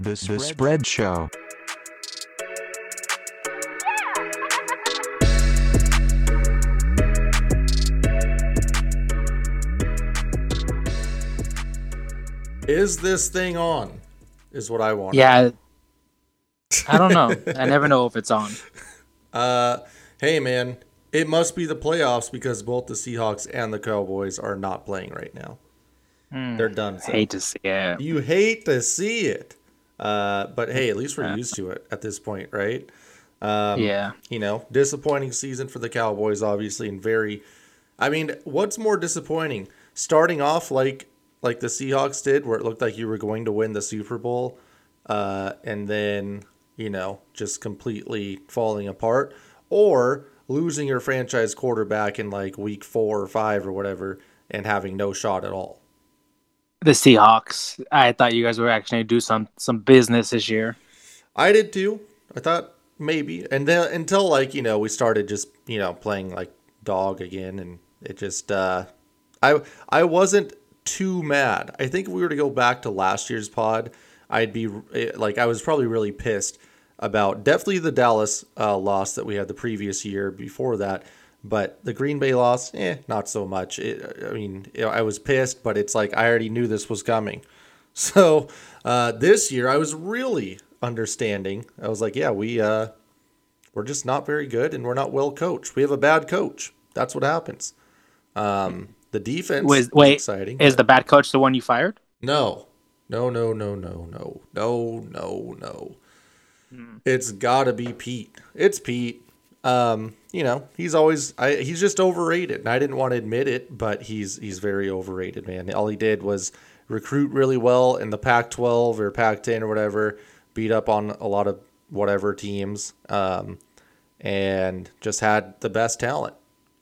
The Spread, the spread Show. Is this thing on? Is what I want. Yeah. I don't know. I never know if it's on. Uh, hey man, it must be the playoffs because both the Seahawks and the Cowboys are not playing right now. They're done. So. Hate to see it. You hate to see it. Uh, but hey, at least we're used to it at this point, right? Um, yeah. You know, disappointing season for the Cowboys, obviously, and very. I mean, what's more disappointing? Starting off like like the Seahawks did, where it looked like you were going to win the Super Bowl, uh, and then you know just completely falling apart, or losing your franchise quarterback in like week four or five or whatever, and having no shot at all. The Seahawks. I thought you guys were actually do some some business this year. I did too. I thought maybe, and then until like you know we started just you know playing like dog again, and it just uh, I I wasn't too mad. I think if we were to go back to last year's pod, I'd be eh, like I was probably really pissed about definitely the Dallas uh, loss that we had the previous year before that. But the Green Bay loss, eh, not so much. It, I mean, I was pissed, but it's like I already knew this was coming. So uh, this year, I was really understanding. I was like, yeah, we uh, we're just not very good, and we're not well coached. We have a bad coach. That's what happens. Um, the defense Was wait, exciting. is the bad coach the one you fired? No, no, no, no, no, no, no, no, no. It's gotta be Pete. It's Pete. Um, you know, he's always I, he's just overrated, and I didn't want to admit it, but he's he's very overrated, man. All he did was recruit really well in the Pac-12 or Pac-10 or whatever, beat up on a lot of whatever teams, um, and just had the best talent,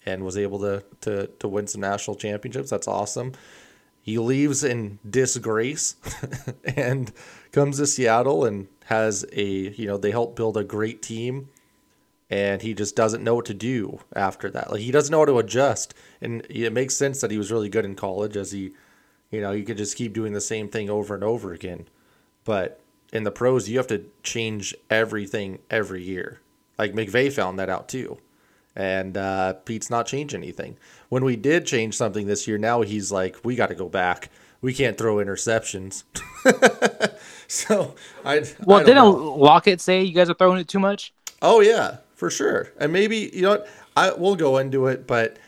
and was able to to to win some national championships. That's awesome. He leaves in disgrace and comes to Seattle and has a you know they help build a great team and he just doesn't know what to do after that. Like he doesn't know how to adjust, and it makes sense that he was really good in college, as he, you know, you could just keep doing the same thing over and over again. But in the pros, you have to change everything every year. Like McVay found that out too, and uh, Pete's not changing anything. When we did change something this year, now he's like, we got to go back. We can't throw interceptions. so I Well, I don't didn't know. Lockett say you guys are throwing it too much? Oh yeah, for sure. And maybe you know what? I we'll go into it, but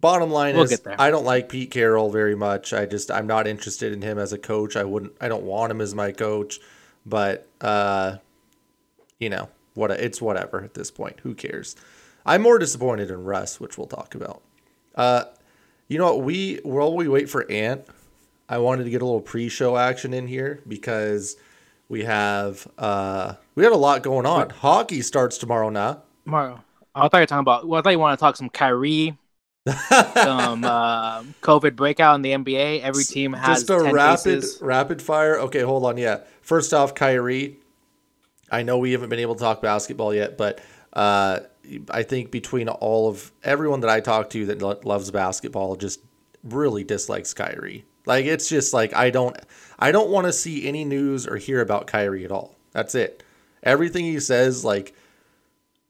bottom line We'll is. I don't like Pete Carroll very much. I just I'm not interested in him as a coach. I wouldn't I don't want him as my coach, but uh you know, what it's whatever at this point. Who cares? I'm more disappointed in Russ, which we'll talk about. Uh you know what? We while we wait for Ant, I wanted to get a little pre-show action in here because we have uh we have a lot going on. Hockey starts tomorrow now. Tomorrow. I thought you were talking about. Well, I thought you want to talk some Kyrie, some uh, COVID breakout in the NBA. Every team has Just a 10 rapid cases. rapid fire. Okay, hold on. Yeah. First off, Kyrie. I know we haven't been able to talk basketball yet, but uh, I think between all of everyone that I talk to that lo- loves basketball, just really dislikes Kyrie. Like it's just like I don't I don't want to see any news or hear about Kyrie at all. That's it. Everything he says, like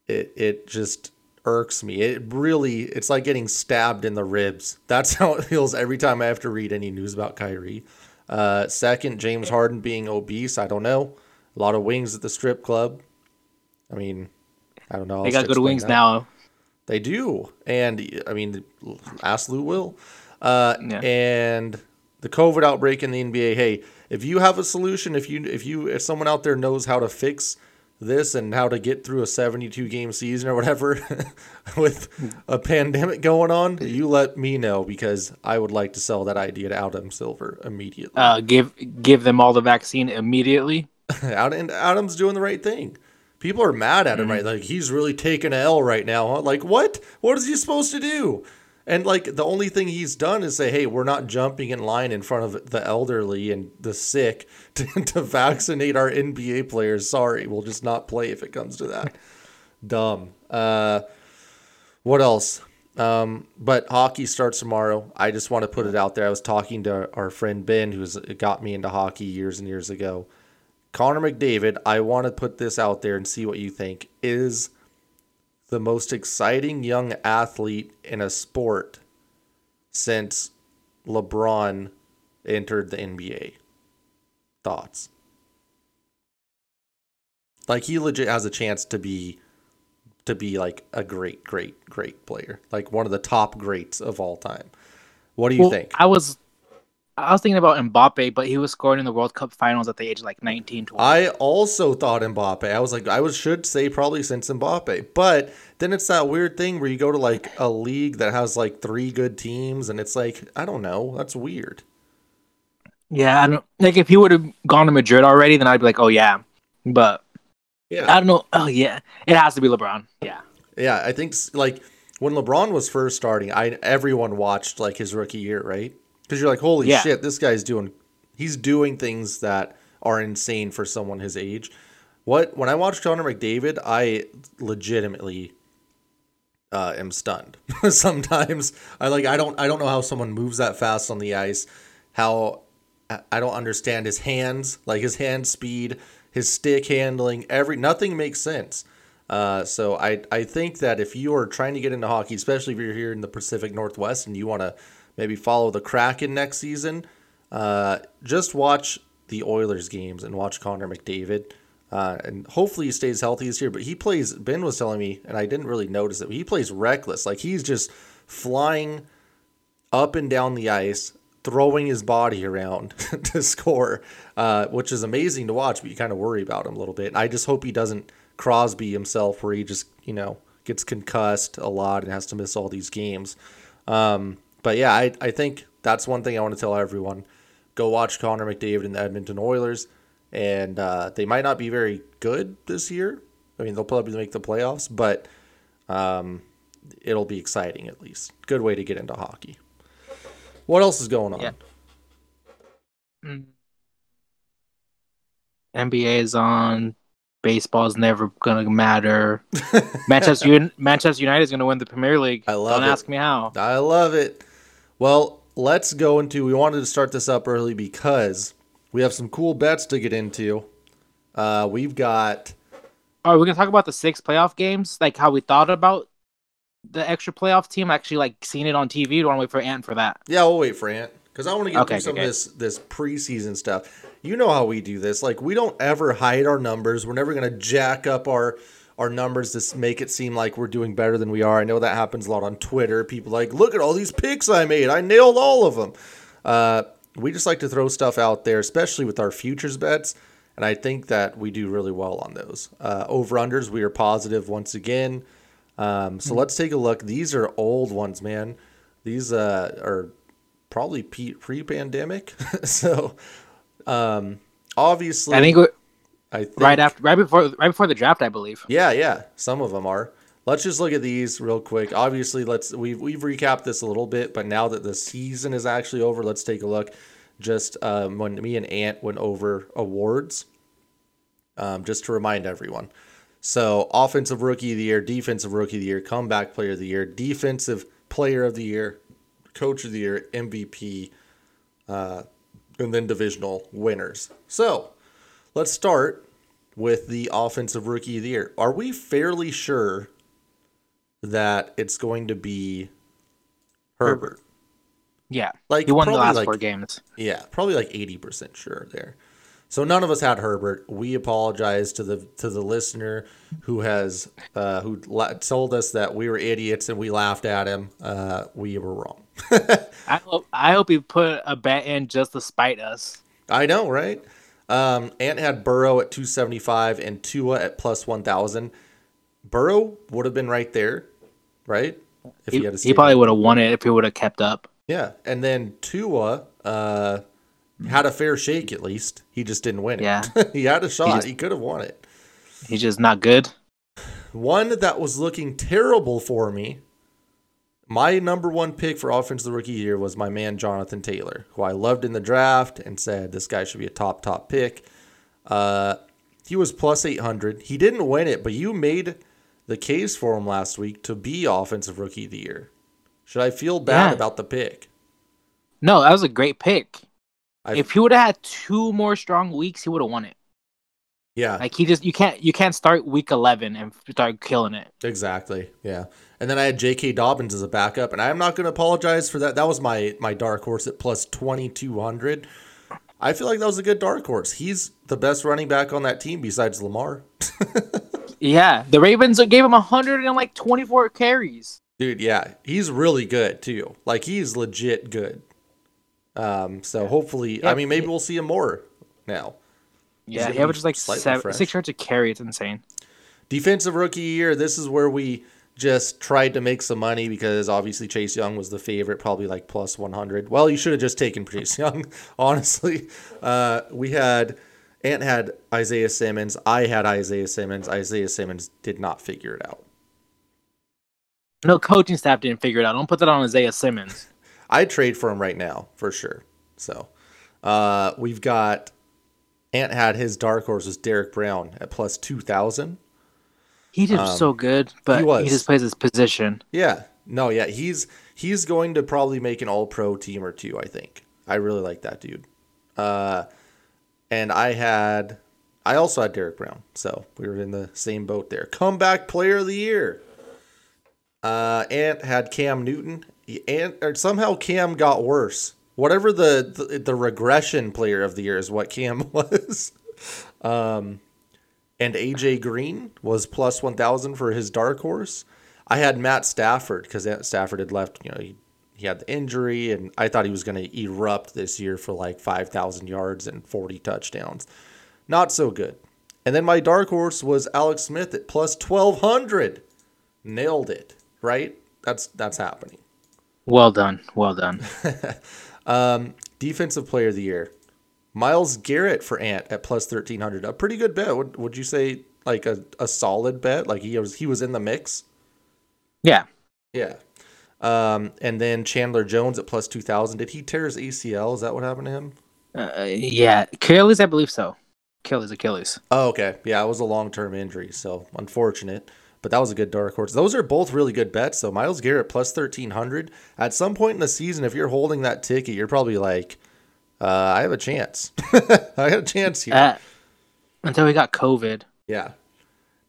it it just irks me. It really it's like getting stabbed in the ribs. That's how it feels every time I have to read any news about Kyrie. Uh, second, James Harden being obese. I don't know. A lot of wings at the strip club. I mean, I don't know. They got good wings that. now. They do, and I mean, ask Lou Will. Uh, Yeah. And the COVID outbreak in the NBA. Hey, if you have a solution, if you if you if someone out there knows how to fix this and how to get through a 72 game season or whatever with a pandemic going on, you let me know because I would like to sell that idea to Adam Silver immediately. Uh, give give them all the vaccine immediately. And Adam's doing the right thing. People are mad at him, Mm-hmm. right? Like he's really taking a L right now. Huh? Like what? What is he supposed to do? And like the only thing he's done is say, "Hey, we're not jumping in line in front of the elderly and the sick to, to vaccinate our NBA players. Sorry, we'll just not play if it comes to that." Dumb. Uh, what else? Um, but hockey starts tomorrow. I just want to put it out there. I was talking to our friend Ben, who's got me into hockey years and years ago Connor McDavid, I want to put this out there and see what you think, is the most exciting young athlete in a sport since LeBron entered the NBA. Thoughts? Like he legit has a chance to be to be like a great, great, great player. Like one of the top greats of all time. What do you well, think? I was I was thinking about Mbappe, but he was scoring in the World Cup finals at the age of like 19, 20. I also thought Mbappe. I was like, I was should say probably since Mbappe. But then it's that weird thing where you go to like a league that has like three good teams, and it's like, I don't know. That's weird. Yeah, I don't like if he would have gone to Madrid already, then I'd be like, oh yeah. But yeah, I don't know. Oh yeah, it has to be LeBron. Yeah. Yeah, I think like when LeBron was first starting, I everyone watched like his rookie year, right? Because you're like, holy yeah. shit, this guy's doing, he's doing things that are insane for someone his age. What when I watch Connor McDavid, I legitimately uh, am stunned. Sometimes I like I don't I don't know how someone moves that fast on the ice. How I don't understand his hands, like his hand speed, his stick handling, every nothing makes sense. Uh, so I I think that if you are trying to get into hockey, especially if you're here in the Pacific Northwest and you want to maybe follow the Kraken next season. Uh, just watch the Oilers games and watch Connor McDavid. Uh, and hopefully he stays healthy this year. But he plays. Ben was telling me, and I didn't really notice it. he plays reckless. Like he's just flying up and down the ice, throwing his body around to score, uh, which is amazing to watch. But you kind of worry about him a little bit. I just hope he doesn't Crosby himself, where he just you know gets concussed a lot and has to miss all these games. Um, but yeah, I, I think that's one thing I want to tell everyone. Go watch Connor McDavid and the Edmonton Oilers. And uh, they might not be very good this year. I mean, they'll probably make the playoffs, but um, it'll be exciting at least. Good way to get into hockey. What else is going on? Yeah. Mm. NBA is on. Baseball's never gonna matter. Manchester Manchester United is gonna win the Premier League. I love Don't it. ask me how. I love it. Well, let's go into. We wanted to start this up early because we have some cool bets to get into. Uh, we've got. Are we're gonna talk about the six playoff games, like how we thought about the extra playoff team. Actually, like seeing it on TV. Do want to wait for Ant for that? Yeah, we'll wait for Ant because I want to get okay, through some okay. of this this preseason stuff. You know how we do this. Like we don't ever hide our numbers. We're never gonna jack up our our numbers to make it seem like we're doing better than we are. I know that happens a lot on Twitter. People like, look at all these picks I made. I nailed all of them. Uh, we just like to throw stuff out there, especially with our futures bets. And I think that we do really well on those. Uh, over unders, we are positive once again. Um, so let's take a look. These are old ones, man. These uh, are probably pre pandemic. so um, obviously, I think I think, right after, right before, right before the draft, I believe. Yeah, yeah, some of them are. Let's just look at these real quick. Obviously, let's we've we've recapped this a little bit, but now that the season is actually over, let's take a look. Just um, when me and Ant went over awards, um, just to remind everyone. So, offensive rookie of the year, defensive rookie of the year, comeback player of the year, defensive player of the year, coach of the year, MVP, uh, and then divisional winners. So, Let's start with the offensive rookie of the year. Are we fairly sure that it's going to be Herbert? Yeah, like he won the last like, four games. Yeah, probably like eighty percent sure there. So none of us had Herbert. We apologize to the to the listener who has uh, who la- told us that we were idiots and we laughed at him. Uh, we were wrong. I hope I hope he put a bet in just to spite us. I know, right? Um, Ant had Burrow at 275 and Tua at plus 1,000. Burrow would have been right there, right? If he, he, had he probably would have won it if he would have kept up. Yeah, and then Tua uh, had a fair shake at least. He just didn't win it. Yeah, he had a shot. He, just, he could have won it. He's just not good. One that was looking terrible for me my number one pick for offensive rookie of the year was my man Jonathan Taylor, who I loved in the draft and said this guy should be a top top pick. Uh, he was plus eight hundred. He didn't win it, but you made the case for him last week to be offensive rookie of the year. Should I feel bad yeah. about the pick? No, that was a great pick. I've, if he would have had two more strong weeks, he would have won it. Yeah. Like he just you can't you can't start week eleven and start killing it. Exactly. Yeah. And then I had J.K. Dobbins as a backup, and I'm not going to apologize for that. That was my my dark horse at plus twenty two hundred. I feel like that was a good dark horse. He's the best running back on that team besides Lamar. yeah, the Ravens gave him hundred and like twenty four carries. Dude, yeah, he's really good too. Like he's legit good. Um, so hopefully, yeah, I mean, maybe we'll see him more now. Yeah, he averages like seven, six yards a carry. It's insane. Defensive rookie year. This is where we just tried to make some money because obviously Chase Young was the favorite, probably like plus 100. Well, you should have just taken Chase Young, honestly. Uh, we had, Ant had Isaiah Simmons. I had Isaiah Simmons. Isaiah Simmons did not figure it out. No coaching staff didn't figure it out. Don't put that on Isaiah Simmons. I'd trade for him right now, for sure. So uh, we've got Ant had his dark horse was Derrick Brown at plus two thousand. He did um, so good, but he, he, just plays his position. Yeah, no, yeah, he's he's going to probably make an All Pro team or two. I think I really like that dude. Uh, and I had, I also had Derrick Brown, so we were in the same boat there. Comeback Player of the Year. Uh, Ant had Cam Newton. Ant or somehow Cam got worse whatever the, the, the regression player of the year is what Cam was. um, and AJ Green was plus one thousand for his dark horse. I had Matt Stafford because Stafford had left. You know, he, he had the injury, and I thought he was going to erupt this year for like five thousand yards and forty touchdowns. Not so good. And then my dark horse was Alex Smith at plus twelve hundred. Nailed it. Right? That's that's happening. Well done. Well done. Um, defensive player of the year, Myles Garrett for Ant at plus thirteen hundred. A pretty good bet. Would would you say like a, a solid bet? Like he was he was in the mix. Yeah. Yeah. Um, and then Chandler Jones at plus two thousand. Did he tear his ACL? Is that what happened to him? Uh, yeah, Achilles, I believe so. Achilles, Achilles. Oh, okay. Yeah, it was a long term injury, so unfortunate but that was a good dark horse. Those are both really good bets. So Myles Garrett plus thirteen hundred. At some point in the season, if you're holding that ticket, you're probably like, uh, I have a chance. I had a chance here. Uh, until we got COVID. Yeah.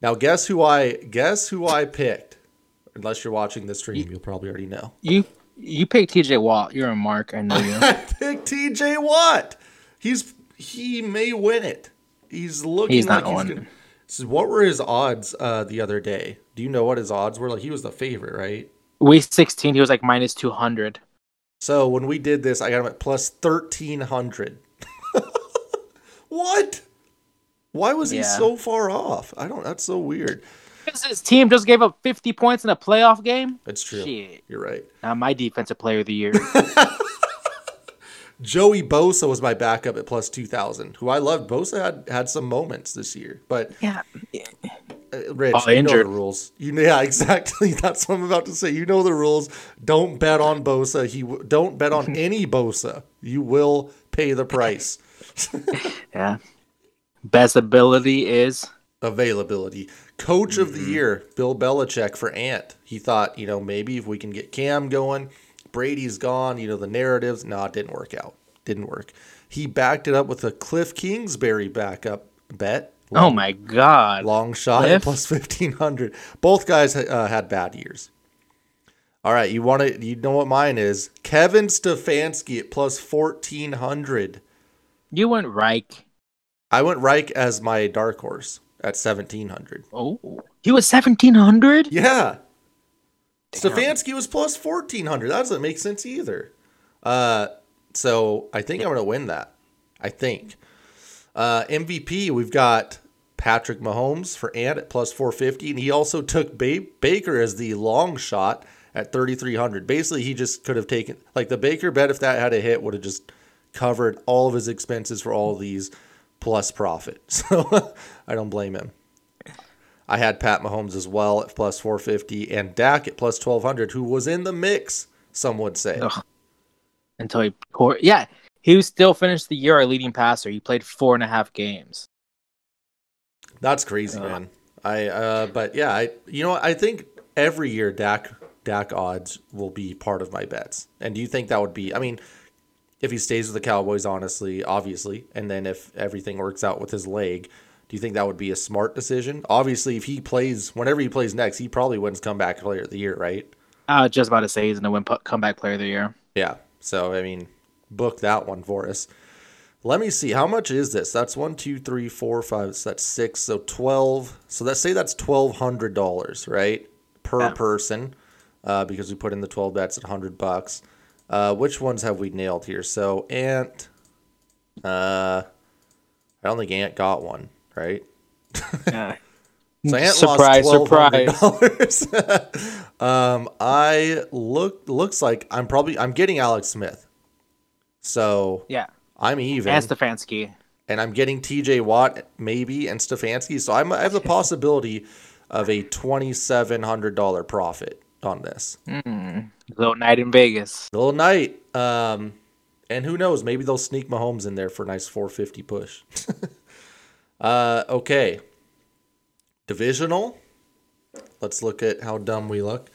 Now guess who I guess who I picked. Unless you're watching the stream, you, will probably already know. You you picked TJ Watt. You're a mark. I know you. I picked TJ Watt. He's he may win it. He's looking he's like he's gonna, so what were his odds uh, the other day? Do you know what his odds were? Like he was the favorite, right? Week 16, he was like minus 200. So when we did this, I got him at plus 1300. what? Why was yeah. he so far off? I don't. That's so weird. Because his team just gave up 50 points in a playoff game. That's true. Shit. You're right. Now my defensive player of the year. Joey Bosa was my backup at plus two thousand. Who I loved. Bosa had had some moments this year, but yeah. Uh, Rich, oh, you injured. know the rules. You yeah, exactly. That's what I'm about to say. You know the rules. Don't bet on Bosa. He don't bet on any Bosa. You will pay the price. yeah. Best ability is availability. Coach mm-hmm. of the mm-hmm. year, Bill Belichick for Ant. He thought, you know, maybe if we can get Cam going, Brady's gone, you know, the narratives. No, it didn't work out. Didn't work. He backed it up with a Cliff Kingsbury backup bet. Long, oh my God. Long shot Cliff? plus 1500. Both guys uh, had bad years. All right, you want to, you know what mine is? Kevin Stefanski at plus 1400. You went Reich. I went Reich as my dark horse at 1700. Oh, he was 1700? Yeah. Stefanski was plus 1400. That doesn't make sense either. Uh, so I think I'm going to win that. I think. Uh, MVP, we've got Patrick Mahomes for Ant at plus 450. And he also took ba- Baker as the long shot at 3,300. Basically, he just could have taken, like the Baker bet, if that had a hit, would have just covered all of his expenses for all these plus profit. So I don't blame him. I had Pat Mahomes as well at plus 450 and Dak at plus 1200, who was in the mix, some would say. Ugh. Until he poor, yeah, he still finished the year our leading passer. He played four and a half games. That's crazy, uh, man. I, uh, but yeah, I, you know, I think every year Dak, Dak odds will be part of my bets. And do you think that would be? I mean, if he stays with the Cowboys, honestly, obviously, and then if everything works out with his leg, Do you think that would be a smart decision? Obviously, if he plays whenever he plays next, he probably wins comeback player of the year, right? I was just about to say he's gonna win comeback player of the year. Yeah. So I mean, book that one for us. Let me see. How much is this? That's one, two, three, four, five. So that's six. So twelve. So let's say that's twelve hundred dollars, right, per yeah. person, uh, because we put in the twelve bets at hundred bucks. Uh, which ones have we nailed here? So Ant. Uh, I don't think Ant got one, right? Yeah. so Ant surprise, lost surprise. um, I look looks like I'm probably I'm getting Alex Smith. So yeah, I'm even. And Stefanski. And I'm getting TJ Watt maybe and Stefanski. So I'm, I have the possibility of a $2,700 profit on this. Mm, little night in Vegas. Little night. Um, and who knows? Maybe they'll sneak Mahomes in there for a nice 450 push. uh, okay. Divisional. Let's look at how dumb we look.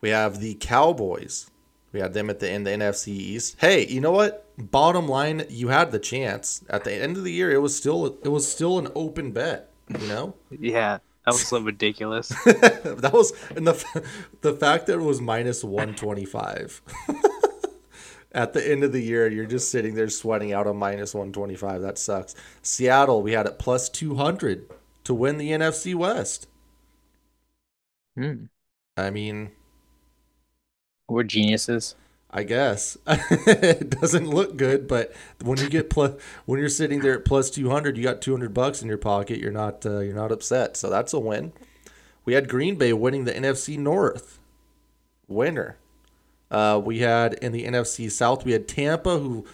We have the Cowboys. We had them at the end of the NFC East. Hey, you know what? Bottom line, you had the chance. At the end of the year, it was still it was still an open bet. You know? yeah, that was so ridiculous. that was and the the fact that it was minus one twenty five. At the end of the year, you're just sitting there sweating out a minus one twenty five. That sucks. Seattle, we had it plus two hundred to win the NFC West. Hmm. I mean, we're geniuses. I guess it doesn't look good, but when you get plus, when you're sitting there at plus two hundred, you got two hundred bucks in your pocket. You're not uh, you're not upset, so that's a win. We had Green Bay winning the NFC North, winner. Uh, we had in the NFC South, we had Tampa, who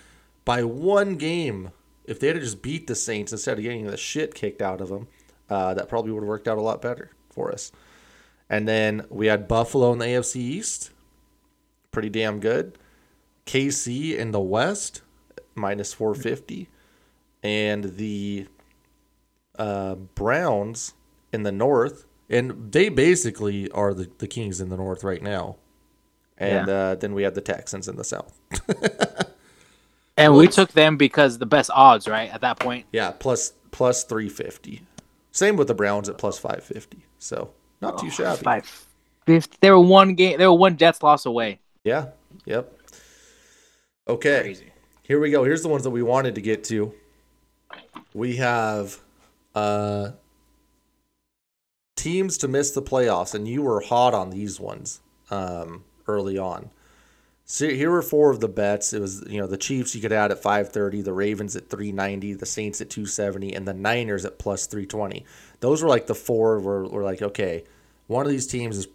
by one game, if they had just beat the Saints instead of getting the shit kicked out of them, uh, that probably would have worked out a lot better for us. And then we had Buffalo in the AFC East pretty damn good. KC in the West, minus 450. And the uh, Browns in the North. And they basically are the, the Kings in the North right now. And yeah. uh, then we have the Texans in the South. and we took them because the best odds, right? At that point. Yeah, plus plus 350. Same with the Browns at plus 550. So not too oh, shabby. Five fifty. They were one game. They were one Jets loss away. Yeah. Yep. Okay. Crazy. Here we go. Here's the ones that we wanted to get to. We have uh teams to miss the playoffs, and you were hot on these ones um, early on. So here were four of the bets. It was you know the Chiefs you could add at 530, the Ravens at 390, the Saints at 270, and the Niners at plus 320. Those were like the four were, we're like, okay, one of these teams is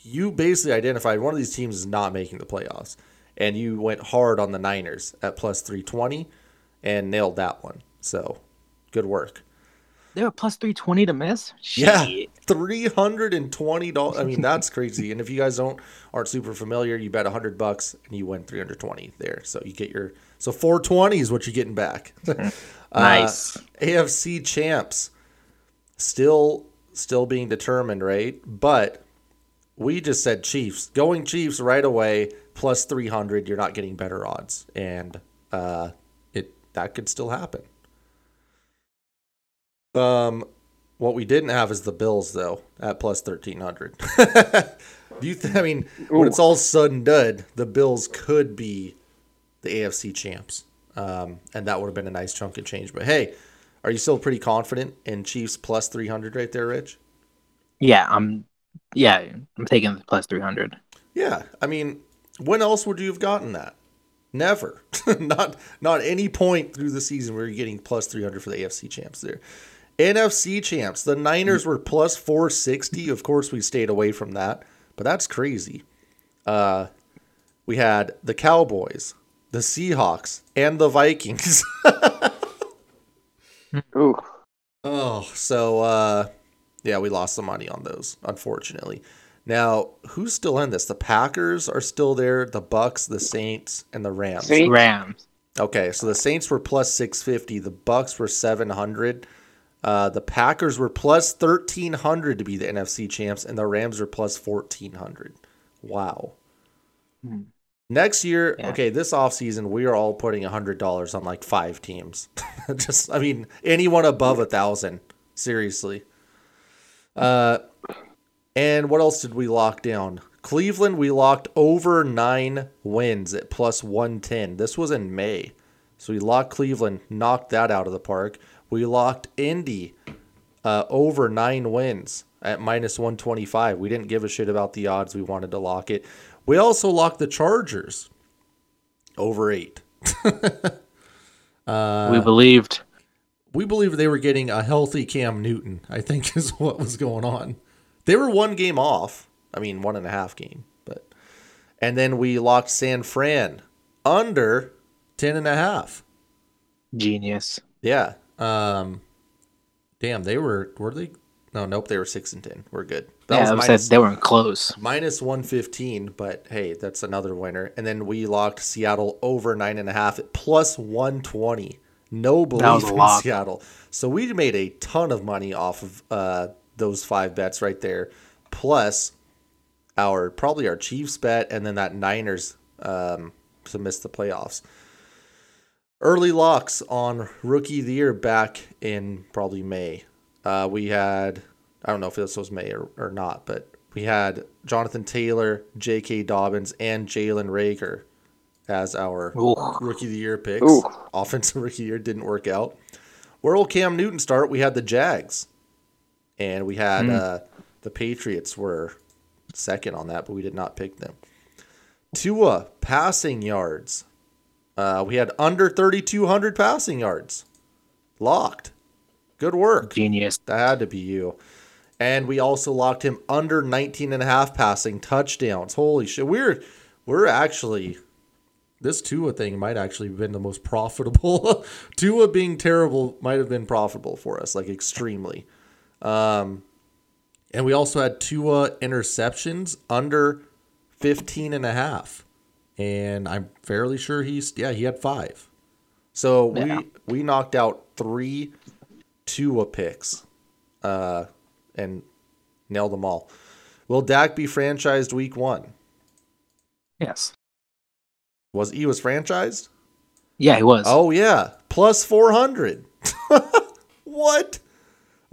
you basically identified one of these teams is not making the playoffs, and you went hard on the Niners at plus 320 and nailed that one. So good work. They were plus 320 to miss? Shit. Yeah. $320. I mean, that's crazy. and if you guys don't aren't super familiar, you bet 100 bucks and you win 320 there. So you get your so 420 is what you're getting back. nice. Uh, AFC champs still still being determined, right? But we just said Chiefs. Going Chiefs right away, plus 300, you're not getting better odds. And uh, it that could still happen. Um, what we didn't have is the Bills, though, at plus 1300. Do you think, I mean, Ooh. when it's all said and done, the Bills could be the AFC champs. Um, and that would have been a nice chunk of change. But hey, are you still pretty confident in Chiefs plus 300 right there, Rich? Yeah, I'm yeah, I'm taking the plus 300. Yeah, I mean, when else would you have gotten that? Never. not not any point through the season where you're getting plus 300 for the AFC champs there. NFC champs, the Niners were plus 460. Of course, we stayed away from that, but that's crazy. Uh, we had the Cowboys, the Seahawks, and the Vikings. Ooh. Oh, so uh, yeah, we lost some money on those, unfortunately. Now, who's still in this? The Packers are still there, the Bucks, the Saints, and the Rams. Saints. Rams. Okay, so the Saints were plus 650, the Bucks were 700. Uh, the Packers were plus 1300 to be the NFC champs and the Rams were plus 1400. Wow. Hmm. Next year, yeah. okay, this offseason, we are all putting $100 on like five teams. Just, I mean, anyone above a thousand Seriously. Uh, and what else did we lock down? Cleveland, we locked over nine wins at plus 110. This was in May. So we locked Cleveland, knocked that out of the park. We locked Indy uh, over nine wins at minus 125. We didn't give a shit about the odds. We wanted to lock it. We also locked the Chargers over eight. uh, we believed. We believed they were getting a healthy Cam Newton, I think is what was going on. They were one game off. I mean, one and a half game. But and then we locked San Fran under ten and a half. Genius. Yeah. Um damn, they were were they no, nope, they were six and ten. We're good. That yeah, was minus, they weren't close. Minus one fifteen, but hey, that's another winner. And then we locked Seattle over nine and a half at plus one twenty. No belief in. Seattle. So we made a ton of money off of uh, those five bets right there, plus our probably our Chiefs bet, and then that Niners um, to miss the playoffs. Early locks on rookie of the year back in probably May. Uh, we had I don't know if this was May or, or not, but we had Jonathan Taylor, J.K. Dobbins, and Jalen Reagor as our Ooh. rookie of the year picks. Ooh. Offensive rookie of the year didn't work out. Where will Cam Newton start? We had the Jags, and we had mm. uh, the Patriots were second on that, but we did not pick them. Tua passing yards. Uh, we had under 3,200 passing yards. Locked. Good work. Genius. That had to be you. And we also locked him under 19 and a half passing touchdowns. Holy shit. We're we're actually this Tua thing might actually have been the most profitable. Tua being terrible might have been profitable for us, like extremely. Um, and we also had Tua interceptions under 15 and a half. And I'm fairly sure he's, yeah, he had five. So yeah. we, we knocked out three Tua picks uh, and nailed them all. Will Dak be franchised week one? Yes. Was he was franchised? Yeah, he was. Oh yeah, plus four hundred. what?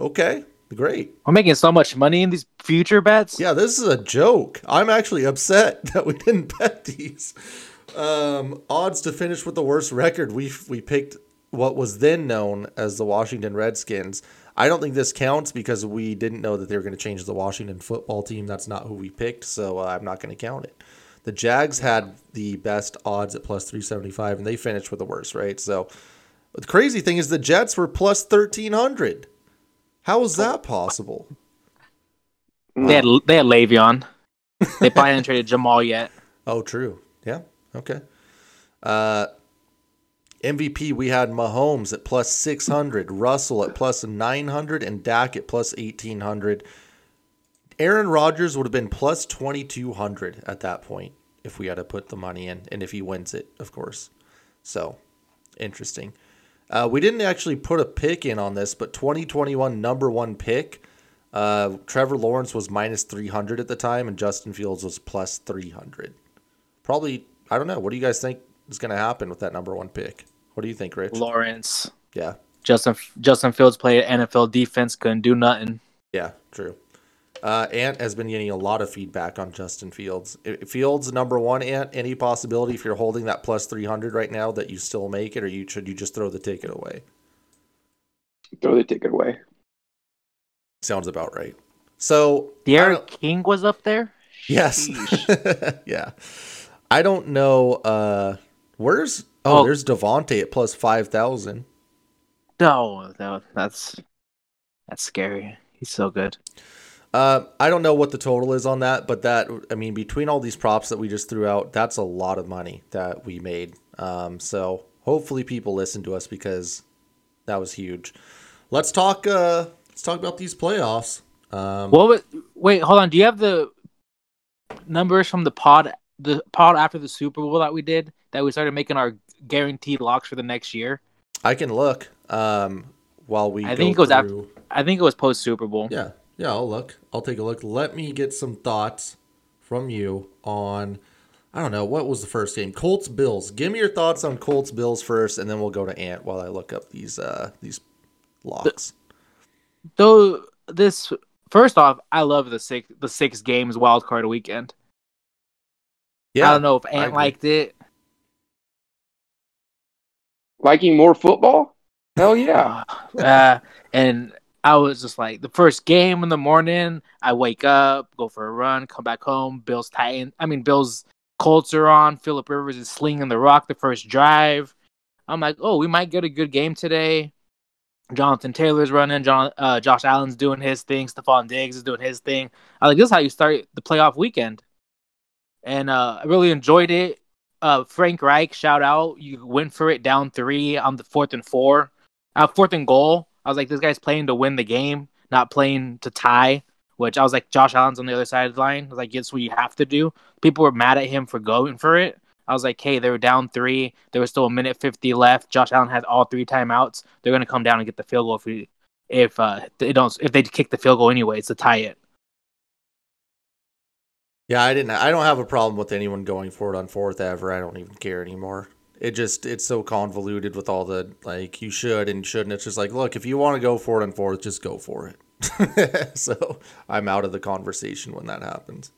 Okay, great. We're making so much money in these future bets. Yeah, this is a joke. I'm actually upset that we didn't bet these. Um, odds to finish with the worst record. We we picked what was then known as the Washington Redskins. I don't think this counts because we didn't know that they were going to change the Washington football team. That's not who we picked, so uh, I'm not going to count it. The Jags had the best odds at plus 375, and they finished with the worst, right? So the crazy thing is the Jets were plus 1300. How is that possible? They had they had Le'Veon. They probably hadn't traded Jamal yet. Oh, true. Yeah. Okay. Uh, MVP we had Mahomes at plus 600, Russell at plus 900, and Dak at plus 1800. Aaron Rodgers would have been plus 2200 at that point if we had to put the money in, and if he wins it, of course. So, interesting. Uh, we didn't actually put a pick in on this, but 2021 number one pick, uh, Trevor Lawrence was minus 300 at the time, and Justin Fields was plus 300. Probably, I don't know. What do you guys think is going to happen with that number one pick? What do you think, Rich? Lawrence. Yeah. Justin Justin Fields played NFL defense, couldn't do nothing. Yeah, true. Uh, Ant has been getting a lot of feedback on Justin Fields. Fields number one, Ant. Any possibility if you're holding that plus three hundred right now that you still make it, or you should you just throw the ticket away? Throw the ticket away. Sounds about right. So D'Eriq King was up there. Yes. yeah. I don't know. Uh, where's oh, oh there's Davante at plus five thousand. No, no, that's that's scary. He's so good. Uh, I don't know what the total is on that, but that I mean, between all these props that we just threw out, that's a lot of money that we made. Um, so hopefully people listen to us because that was huge. Let's talk. Uh, let's talk about these playoffs. Um, well, wait, hold on. Do you have the numbers from the pod, the pod after the Super Bowl that we did that we started making our guaranteed locks for the next year? I can look. Um, while we, I think it was through... after. I think it was post Super Bowl. Yeah, yeah, I'll look. I'll take a look. Let me get some thoughts from you on I don't know, what was the first game? Colts Bills. Give me your thoughts on Colts Bills first and then we'll go to Ant while I look up these uh these locks. though this first off, I love the six the six games wild card weekend. Yeah, I don't know if I Ant liked it. Liking more football? Hell yeah. uh, and I was just like the first game in the morning. I wake up, go for a run, come back home. Bills Titan. I mean Bills Colts are on. Philip Rivers is slinging the rock the first drive. I'm like, oh, we might get a good game today. Jonathan Taylor's running. John, uh, Josh Allen's doing his thing. Stefon Diggs is doing his thing. I like this is how you start the playoff weekend, and uh, I really enjoyed it. Uh, Frank Reich, shout out! You went for it down three on the fourth and four, uh, fourth and goal. I was like, this guy's playing to win the game, not playing to tie. Which I was like, Josh Allen's on the other side of the line. I was like, it's what you have to do. People were mad at him for going for it. I was like, hey, they were down three. There was still a minute fifty left. Josh Allen had all three timeouts. They're gonna come down and get the field goal if we, if uh, they don't if they kick the field goal anyways to tie it. Yeah, I didn't. I don't have a problem with anyone going for it on fourth ever. I don't even care anymore. It just it's so convoluted with all the like you should and shouldn't. It's just like, look, if you want to go for it on fourth, just go for it. so I'm out of the conversation when that happens.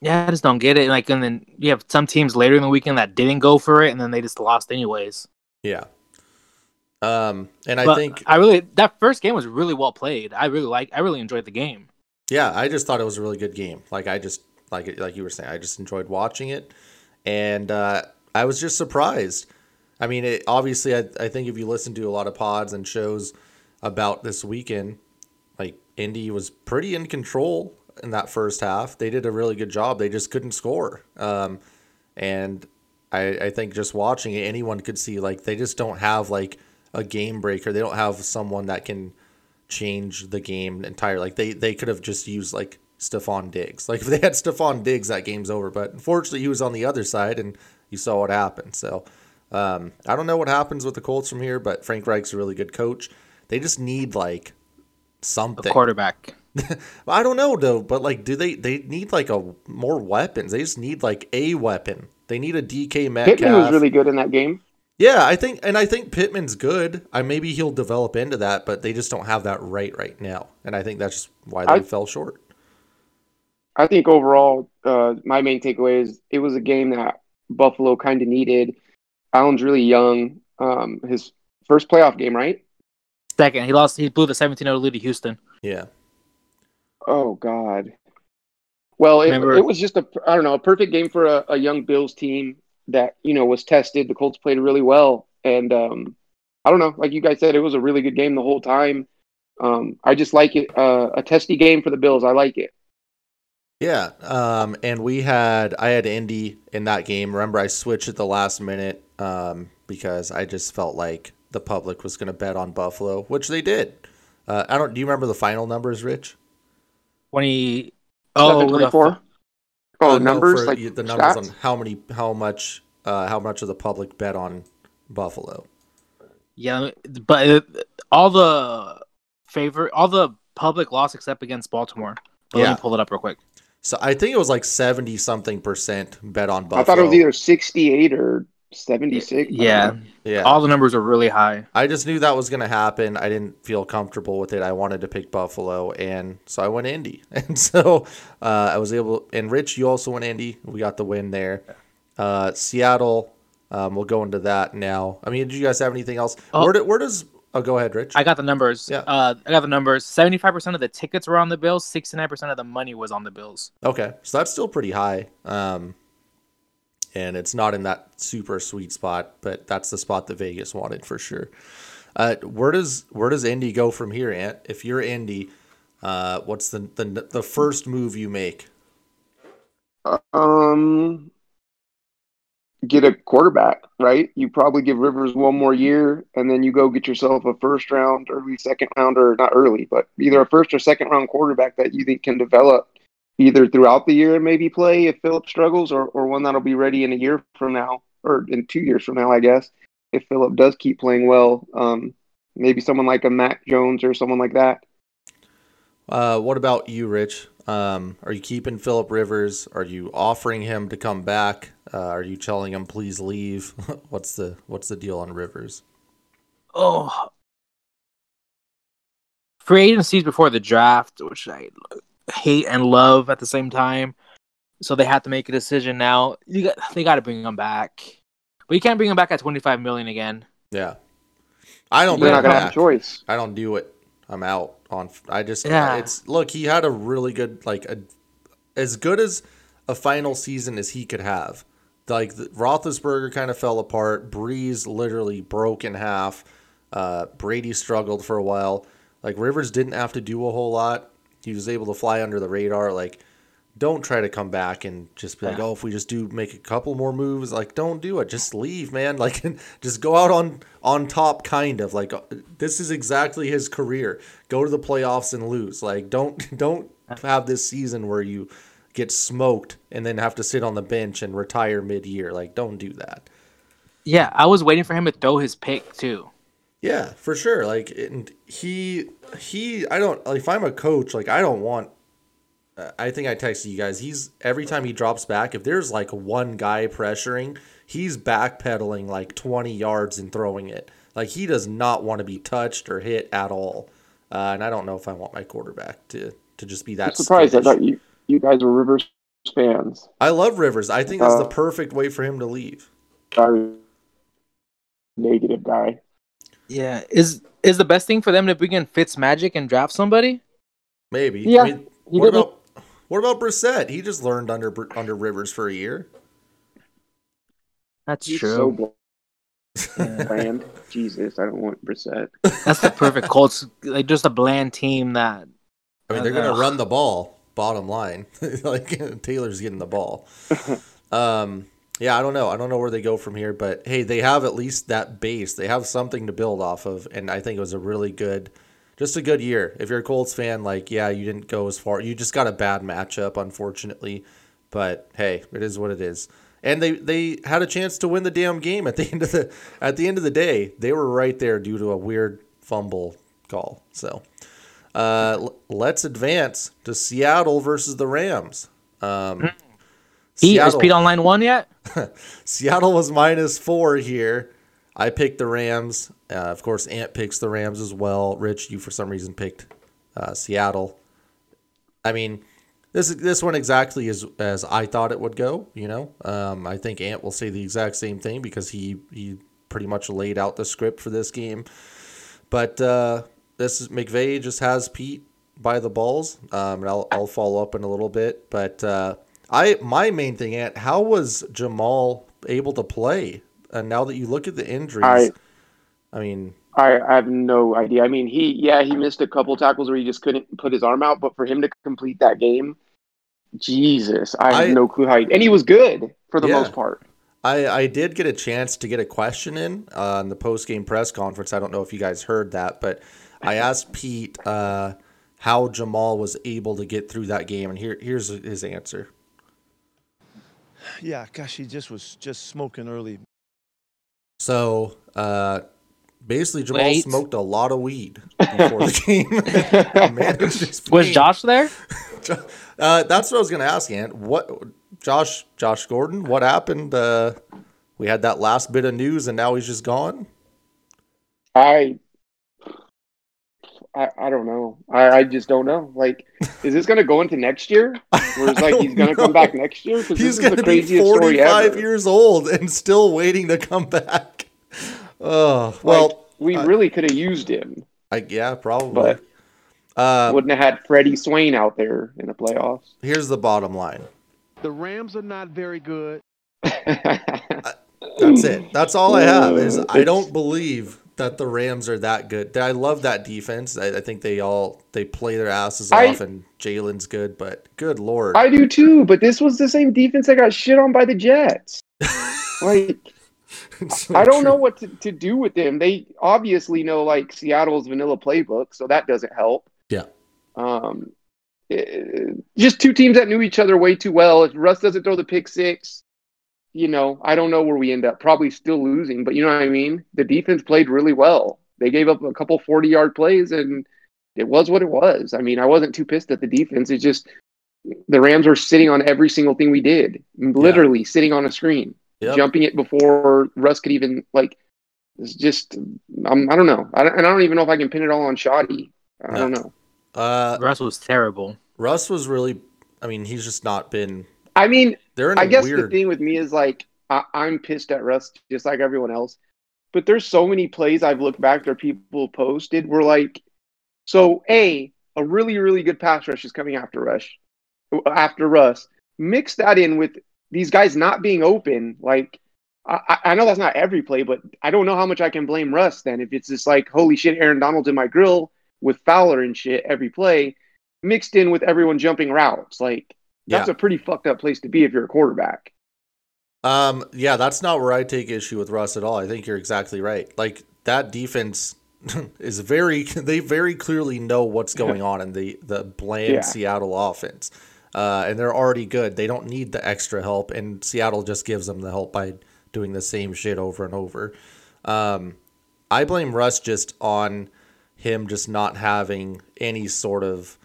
Yeah, I just don't get it. Like, and then you have some teams later in the weekend that didn't go for it, and then they just lost anyways. Yeah. Um, and I But think I really that first game was really well played. I really like. I really enjoyed the game. Yeah, I just thought it was a really good game. Like I just like like you were saying, I just enjoyed watching it, and uh, I was just surprised. I mean, it, obviously, I I think if you listen to a lot of pods and shows about this weekend, like Indy was pretty in control in that first half. They did a really good job. They just couldn't score. Um, and I I think just watching it, anyone could see like they just don't have like a game breaker. They don't have someone that can change the game entirely. Like they they could have just used like Stefon Diggs. Like if they had Stefon Diggs, that game's over. But unfortunately, he was on the other side, and you saw what happened. So um, I don't know what happens with the Colts from here, but Frank Reich's a really good coach. They just need like A something. quarterback. I don't know though, but like, do they they need like a more weapons? They just need like a weapon. They need a DK Metcalf. Pittman was really good in that game. Yeah, I think, and I think Pittman's good. I maybe he'll develop into that, but they just don't have that right right now, and I think that's just why they I- fell short. I think overall, uh, my main takeaway is it was a game that Buffalo kind of needed. Allen's really young. Um, his first playoff game, right? Second, he lost. He blew the 17-0 lead to Houston. Yeah, Oh God. Well, it, Remember- it was just a I don't know a perfect game for a, a young Bills team that you know was tested. The Colts played really well, and um, I don't know, like you guys said, it was a really good game the whole time. Um, I just like it. Uh, a testy game for the Bills. I like it. Yeah. Um, and we had I had Indy in that game. Remember, I switched at the last minute um, because I just felt like the public was going to bet on Buffalo, which they did. Uh, I don't. Do you remember the final numbers, Rich? Twenty. Seven Oh, twenty the- four. Oh, Uh, numbers for like the numbers stats? on how many, how much, uh, how much of the public bet on Buffalo. Yeah, but uh, all the favorite, all the public lost except against Baltimore. But let Yeah. me pull it up real quick. So I think it was like seventy something percent bet on Buffalo. I thought it was either sixty eight or seventy six. Yeah, yeah. all the numbers are really high. I just knew that was going to happen. I didn't feel comfortable with it. I wanted to pick Buffalo, and so I went Indy. And so uh, I was able. And Rich, you also went Indy. We got the win there. Uh, Seattle. Um, we'll go into that now. I mean, did you guys have anything else? Oh. Where, do, where does? Oh, go ahead, Rich. I got the numbers. Yeah. Uh, I got the numbers. Seventy-five percent of the tickets were on the Bills. Sixty-nine percent of the money was on the Bills. Okay, so that's still pretty high. Um, and it's not in that super sweet spot, but that's the spot that Vegas wanted for sure. Uh, where does where does Indy go from here, Ant? If you're Indy, uh, what's the, the the first move you make? Um, get a quarterback, right? You probably give Rivers one more year, and then you go get yourself a first round, early second round, or not early, but either a first or second round quarterback that you think can develop either throughout the year and maybe play if Philip struggles, or or one that'll be ready in a year from now, or in two years from now, I guess, if Philip does keep playing well. Um, maybe someone like a Mac Jones or someone like that. Uh, what about you, Rich? Um, are you keeping Philip Rivers? Are you offering him to come back? Uh, are you telling him please leave? what's the what's the deal on Rivers? Oh, free agencies before the draft, which I hate and love at the same time. So they have to make a decision now. You got they got to bring him back, but you can't bring him back at twenty five million again. Yeah, I don't. They're bring not him gonna have a choice. I don't do it. I'm out on. I just. Yeah. It's look. He had a really good like a, as good as a final season as he could have. Like the, Roethlisberger kind of fell apart. Brees literally broke in half. Uh, Brady struggled for a while. Like Rivers didn't have to do a whole lot. He was able to fly under the radar. Like, don't try to come back and just be like, Yeah. oh, if we just do make a couple more moves, like, don't do it. Just leave, man. Like, just go out on on top, kind of. Like, uh, this is exactly his career. Go to the playoffs and lose. Like, don't don't have this season where you get smoked and then have to sit on the bench and retire mid year. Like, don't do that. Yeah, I was waiting for him to throw his pick too. Yeah, for sure. Like and he he I don't like if I'm a coach, like I don't want I think I texted you guys. He's every time he drops back, if there's like one guy pressuring, he's backpedaling like 20 yards and throwing it. Like he does not want to be touched or hit at all. Uh, and I don't know if I want my quarterback to to just be that I'm surprised I thought you you guys were Rivers fans. I love Rivers. I think that's the Uh, perfect way for him to leave. Sorry, negative guy. Yeah, is is the best thing for them to bring in Fitz Magic and draft somebody? Maybe. Yeah, I mean, he what about what about Brissett? He just learned under under Rivers for a year. That's He's true. so bland. Yeah. bland. Jesus, I don't want Brissett. That's the perfect Colts. Like just a bland team that. I mean, they're going Ugh. to run the ball. Bottom line, like Taylor's getting the ball. um, yeah, I don't know. I don't know where they go from here, but hey, they have at least that base. They have something to build off of, and I think it was a really good, just a good year. If you're a Colts fan, like yeah, you didn't go as far. You just got a bad matchup, unfortunately. But hey, it is what it is. And they they had a chance to win the damn game at the end of the at the end of the day. They were right there due to a weird fumble call. So. Uh, l- let's advance to Seattle versus the Rams. Um, Pete, is Seattle, Pete on line one yet? Seattle was minus four here. I picked the Rams. Uh, of course, Ant picks the Rams as well. Rich, you for some reason picked uh, Seattle. I mean, this this one exactly as as I thought it would go. You know, um, I think Ant will say the exact same thing because he he pretty much laid out the script for this game. But uh, this is McVay just has Pete by the balls, um, and I'll I'll follow up in a little bit. But uh, I my main thing, Ant, how was Jamal able to play? And now that you look at the injuries, I- I mean, I, I have no idea. I mean, he yeah, he missed a couple tackles where he just couldn't put his arm out, but for him to complete that game, Jesus, I have I- no clue how. He, and he was good for the Yeah. most part. I, I did get a chance to get a question in uh, on the post game press conference. I don't know if you guys heard that, but I asked Pete uh, how Jamal was able to get through that game, and here here's his answer. Yeah, gosh, he just was just smoking early. So uh, basically, Jamal Wait. smoked a lot of weed before the game. Was. Josh there? Uh, that's what I was going to ask, Ant. What Josh Josh Gordon? What happened? Uh, we had that last bit of news, and now he's just gone. I, I, I don't know. I, I just don't know. Like, is this going to go into next year? Where it's like he's going to come back next year? Because He's going to be 45 years old and still waiting to come back. Oh, well, like, we I- really could have used him. I, yeah, probably. But- uh, Wouldn't have had Freddie Swain out there in the playoffs. here's the bottom line. The Rams are not very good. That's it. That's all I have. Is Uh, I don't believe that the Rams are that good. I love that defense. I, I think they all they play their asses I- off, and Jalen's good. But good lord, I do too, but this was the same defense that got shit on by the Jets. Like, It's so I don't true. know what to, to do with them. They obviously know like Seattle's vanilla playbook, so that doesn't help. Yeah. Um, eh, just two teams that knew each other way too well. If Russ doesn't throw the pick six, you know, I don't know where we end up. Probably still losing, but you know what I mean. The defense played really well. They gave up a couple forty-yard plays, and it was what it was. I mean, I wasn't too pissed at the defense. It's just the Rams were sitting on every single thing we did, literally sitting on a screen Yep. jumping it before Russ could even like. It's just I'm, I don't know, I don't, and I don't even know if I can pin it all on Schotty. I No. don't know. Uh, Russ was terrible. Russ was really. I mean, he's just not been. I mean, They're in a I guess weird. the thing with me is like I, I'm pissed at Russ just like everyone else. But there's so many plays I've looked back that people posted were like, so a a really really good pass rush is coming after rush after Russ. Mix that in with these guys not being open. Like I, I- know that's not every play, but I don't know how much I can blame Russ then if it's just like holy shit, Aaron Donald's in my grill with Fowler and shit every play, mixed in with everyone jumping routes. Like that's Yeah. a pretty fucked up place to be if you're a quarterback. Um, yeah, that's not where I take issue with Russ at all. I think you're exactly right. Like that defense is very they very clearly know what's going on in the the bland Yeah. Seattle offense. Uh, and they're already good. They don't need the extra help, and Seattle just gives them the help by doing the same shit over and over. Um, I blame Russ just on him just not having any sort of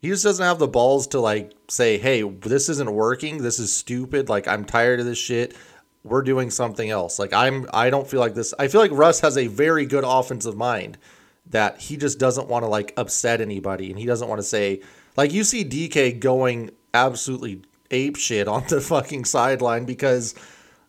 he just doesn't have the balls to like say, "Hey, this isn't working. This is stupid. Like I'm tired of this shit. We're doing something else." Like I'm I don't feel like this. I feel like Russ has a very good offensive mind that he just doesn't want to like upset anybody and he doesn't want to say like you see DK going absolutely ape shit on the fucking sideline because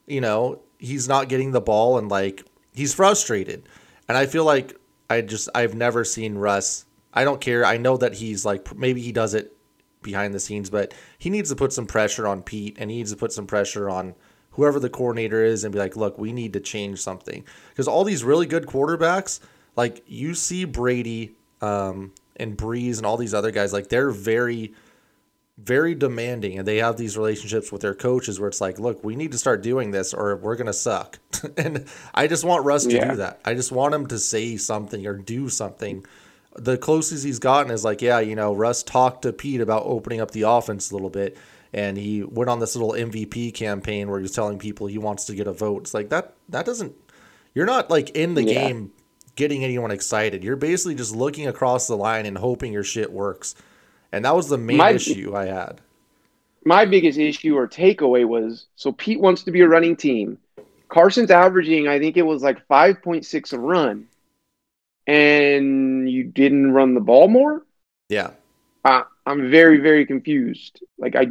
you know, he's not getting the ball and like he's frustrated. And I feel like I just I've never seen Russ. I don't care. I know that he's like maybe he does it behind the scenes, but he needs to put some pressure on Pete and he needs to put some pressure on whoever the coordinator is and be like, "Look, we need to change something." Because all these really good quarterbacks, like you see Brady um and Brees and all these other guys, like they're very very demanding and they have these relationships with their coaches where it's like, look, we need to start doing this or we're going to suck. and I just want Russ to Yeah. do that. I just want him to say something or do something. The closest he's gotten is like, yeah, you know, Russ talked to Pete about opening up the offense a little bit and he went on this little MVP campaign where he was telling people he wants to get a vote. It's like that that doesn't you're not like in the Yeah. game getting anyone excited. You're basically just looking across the line and hoping your shit works. And that was the main My- issue I had. my biggest issue or takeaway was so Pete wants to be a running team. Carson's averaging, I think it was like 5.6 a run, and you didn't run the ball more. Yeah. Uh, I'm very, very confused. Like I,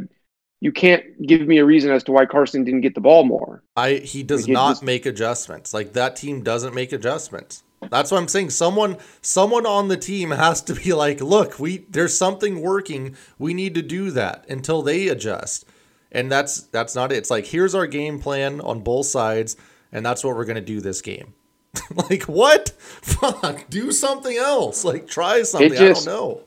you can't give me a reason as to why Carson didn't get the ball more. I he does Like, not just- make adjustments. Like that team doesn't make adjustments. That's what I'm saying. Someone someone on the team has to be like, look, we there's something working. We need to do that until they adjust. And that's that's not it. It's like here's our game plan on both sides, and that's what we're gonna do this game. like what? Fuck, do something else. Like try something. just- I don't know.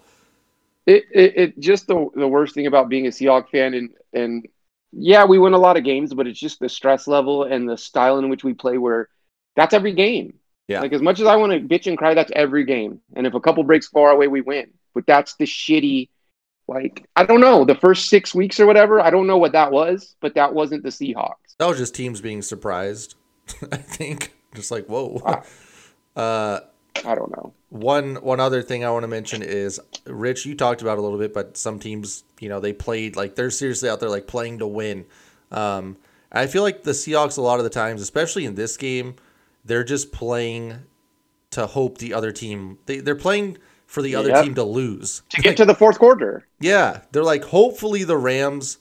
It, it, it just the the worst thing about being a Seahawks fan and and yeah, we win a lot of games, but it's just the stress level and the style in which we play. Where that's every game. Yeah. Like as much as I want to bitch and cry, that's every game. And if a couple breaks far away, we win. But that's the shitty. Like I don't know the first six weeks or whatever. I don't know what that was, but that wasn't the Seahawks. That was just teams being surprised. I think just like whoa. Wow. Uh, I don't know. One one other thing I want to mention is Rich. You talked about a little bit, but some teams, you know, they played like they're seriously out there like playing to win. Um, I feel like the Seahawks a lot of the times, especially in this game, they're just playing to hope the other team. They they're playing for the other Yep. team to lose. To get to the fourth quarter. Yeah, they're like hopefully the Rams,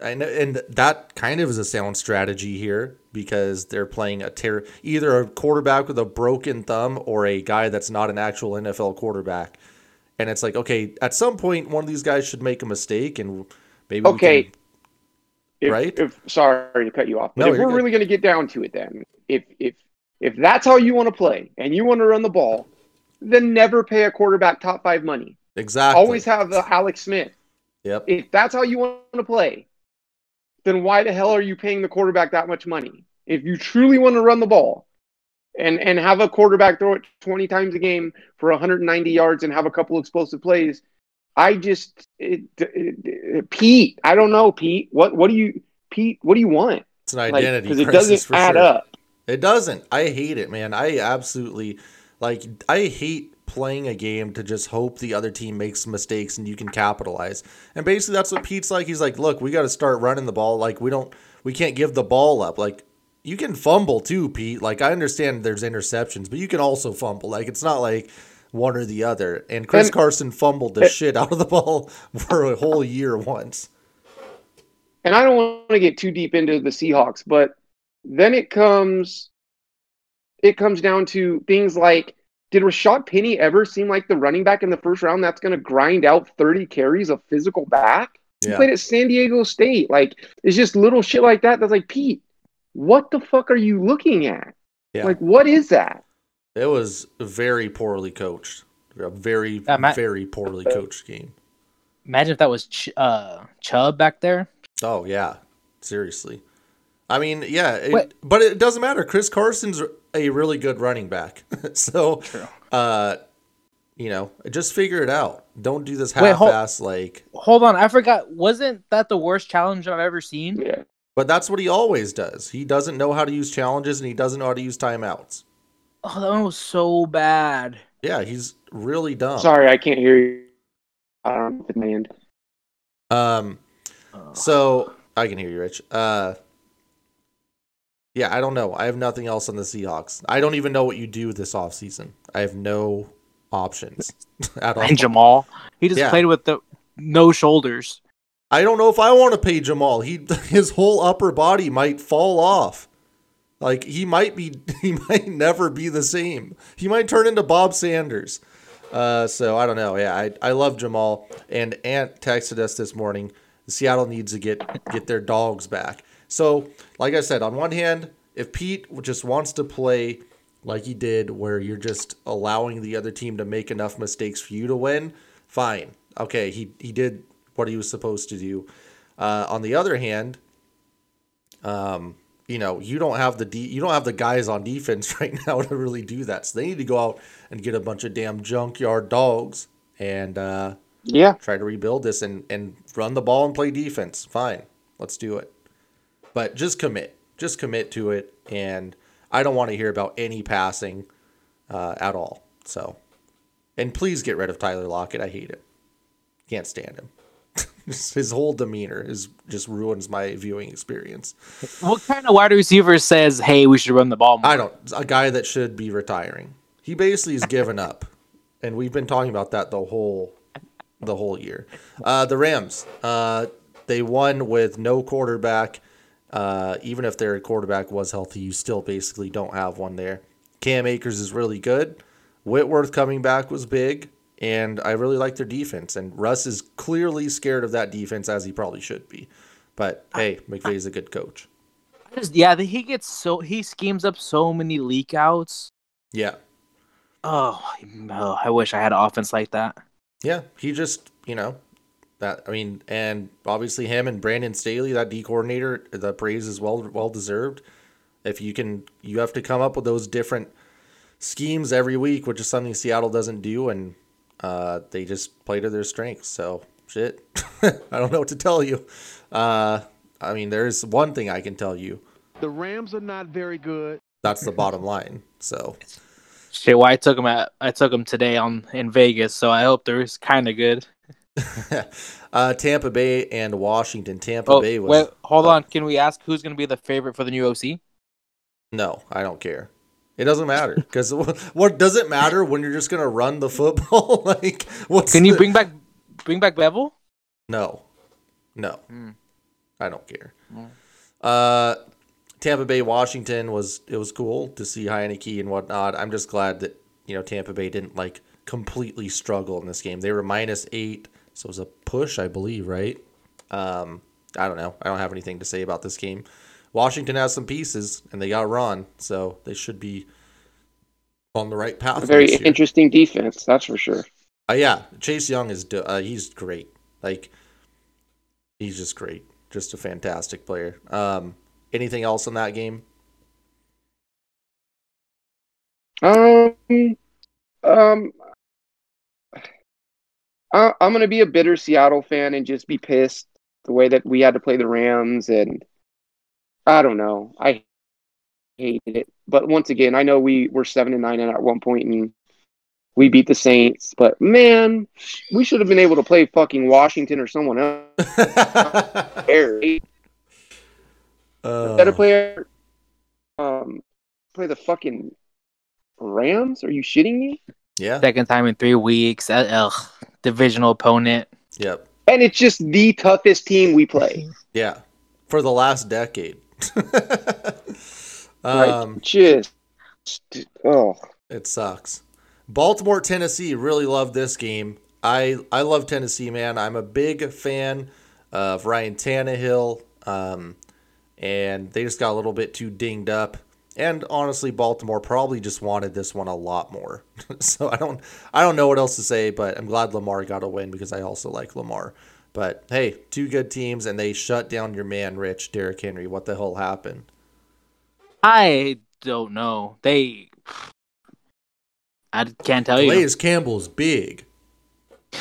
and and that kind of is a sound strategy here because they're playing a ter- either a quarterback with a broken thumb or a guy that's not an actual NFL quarterback, and it's like okay, at some point one of these guys should make a mistake and maybe we Okay. can- If, Right? If sorry to cut you off, but No, if we're good. really going to get down to it, then if if if that's how you want to play and you want to run the ball, then never pay a quarterback top five money. exactly Always have the Alex Smith. yep If that's how you want to play, then why the hell are you paying the quarterback that much money? If you truly want to run the ball and and have a quarterback throw it 20 times a game for 190 yards and have a couple explosive plays, I just it, it, it- Pete, I don't know, Pete. What what do you Pete, what do you want? it's an identity cuz it doesn't add sure. up. It doesn't. I hate it, man. I absolutely like I hate playing a game to just hope the other team makes mistakes and you can capitalize. And basically that's what Pete's like. He's like, "Look, we got to start running the ball. Like we don't we can't give the ball up. Like you can fumble too, Pete. Like I understand there's interceptions, but you can also fumble. Like it's not like one or the other. And Chris And- Carson fumbled the shit out of the ball for a whole year once. and I don't want to get too deep into the Seahawks, but then it comes it comes down to things like did Rashad Penny ever seem like the running back in the first round that's going to grind out 30 carries of physical back? He played at San Diego State. Like it's just little shit like that that's like, Pete, what the fuck are you looking at? Yeah. Like what is that? It was very poorly coached. A very, Yeah, Matt- very poorly coached game. Imagine if that was Ch- uh, Chubb back there. Oh yeah, seriously. I mean, yeah, it- but it doesn't matter. Chris Carson's a really good running back, so True. uh, you know, just figure it out. Don't do this Wait, half-ass like. Hold on, I forgot. Wasn't that the worst challenge I've ever seen? Yeah. But that's what he always does. He doesn't know how to use challenges, and he doesn't know how to use timeouts. Oh, that one was so bad. Yeah, he's really dumb. Sorry, I can't hear you. I don't know if it's my end. Um, Oh. so I can hear you, Rich. Uh, yeah, I don't know. I have nothing else on the Seahawks. I don't even know what you do this offseason. I have no options at all. And Jamal, he just Yeah. played with the no shoulders. I don't know if I want to pay Jamal. He his whole upper body might fall off. Like he might be he might never be the same. He might turn into Bob Sanders. Uh, so I don't know. Yeah, I, I love Jamal. And Ant texted us this morning. Seattle needs to get get their dogs back. So, like I said, on one hand, if Pete just wants to play like he did, where you're just allowing the other team to make enough mistakes for you to win, fine. Okay, he he did what he was supposed to do. Uh, on the other hand, um, you know, you don't have the de- you don't have the guys on defense right now to really do that. So they need to go out and get a bunch of damn junkyard dogs and uh, Yeah. try to rebuild this and and run the ball and play defense. Fine, let's do it. But just commit, just commit to it. And I don't want to hear about any passing uh, at all. So, and please get rid of Tyler Lockett. I hate him. Can't stand him. His whole demeanor is just ruins my viewing experience. What kind of wide receiver says, "Hey, we should run the ball"? More? I don't. A guy that should be retiring. He basically has given up, and we've been talking about that the whole, the whole year. Uh, the Rams. Uh, they won with no quarterback. Uh, even if their quarterback was healthy, you still basically don't have one there. Cam Akers is really good. Whitworth coming back was big, and I really like their defense. And Russ is clearly scared of that defense, as he probably should be. But hey, McVay's a good coach. Just- yeah, he gets so he schemes up so many leak outs. Yeah. Oh, oh, I wish I had an offense like that. Yeah, he just, you know, that I mean, and obviously him and Brandon Staley, that D coordinator, the praise is well well deserved. If you can, you have to come up with those different schemes every week, which is something Seattle doesn't do, and uh, they just play to their strengths. So shit, I don't know what to tell you. Uh, I mean, there's one thing I can tell you. The Rams are not very good. That's the bottom line. So Shit, well, I took him at I took him today on in Vegas, so I hope they're kind of good. uh, Tampa Bay and Washington. Tampa Oh, Bay was wait, hold on. Can we ask who's going to be the favorite for the new OC? No, I don't care. It doesn't matter because what does it matter when you're just gonna run the football? like, what's Can you the- bring back bring back Bevell? No, no, Hmm. I don't care. Hmm. Uh, Tampa Bay, Washington was it was cool to see Heinicke and whatnot. I'm just glad that you know Tampa Bay didn't like completely struggle in this game. They were minus eight, so it was a push, I believe, right? Um, I don't know. I don't have anything to say about this game. Washington has some pieces, and they got Ron, so they should be on the right path. A very interesting defense, that's for sure. Uh, yeah, Chase Young is uh, he's great. Like he's just great, just a fantastic player. Um, anything else in that game? Um, um, I, I'm gonna be a bitter Seattle fan and just be pissed the way that we had to play the Rams, and I don't know. I hated it, but once again, I know we were seven and nine at one point, and we beat the Saints. But man, we should have been able to play fucking Washington or someone else. Uh, better player. Um, play the fucking Rams? Are you shitting me? Yeah. Second time in three weeks. Uh, ugh, divisional opponent. Yep. And it's just the toughest team we play. Yeah. For the last decade. Like, um, just oh, it sucks. Baltimore, Tennessee, really love this game. I I love Tennessee, man. I'm a big fan of Ryan Tannehill. Um, and they just got a little bit too dinged up. And honestly, Baltimore probably just wanted this one a lot more. so I don't I don't know what else to say, but I'm glad Lamar got a win because I also like Lamar. But hey, two good teams and they shut down your man Rich, Derrick Henry. What the hell happened? I don't know. They. I can't tell you. Calais Campbell's big.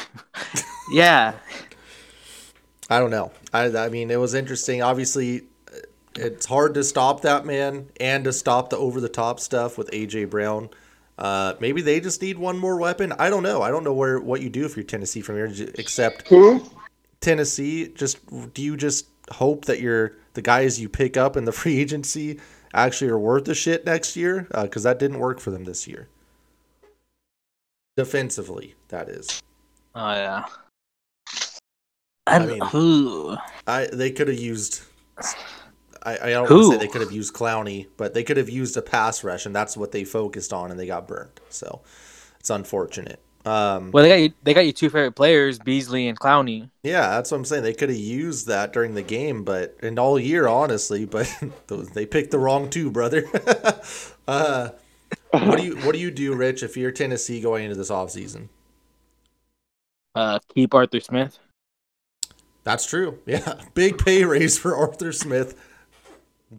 Yeah. I don't know. I I mean, it was interesting. Obviously, it's hard to stop that man and to stop the over the top stuff with AJ Brown. Uh, maybe they just need one more weapon. I don't know. I don't know where what you do if you're Tennessee from here, except who? Tennessee. Just do you just hope that your the guys you pick up in the free agency actually are worth the shit next year? Because that didn't work for them this year. Defensively, that is. Oh yeah. I, I mean- who? I they could have used. I, I don't want to say they could have used Clowney, but they could have used a pass rush, and that's what they focused on, and they got burned. So it's unfortunate. Um, Well, they got you. They got you two favorite players, Beasley and Clowney. yeah, that's what I'm saying. They could have used that during the game, but and all year, honestly. But they picked the wrong two, brother. uh, what do you What do you do, Rich, if you're Tennessee going into this offseason? Uh, keep Arthur Smith. That's true. Yeah, big pay raise for Arthur Smith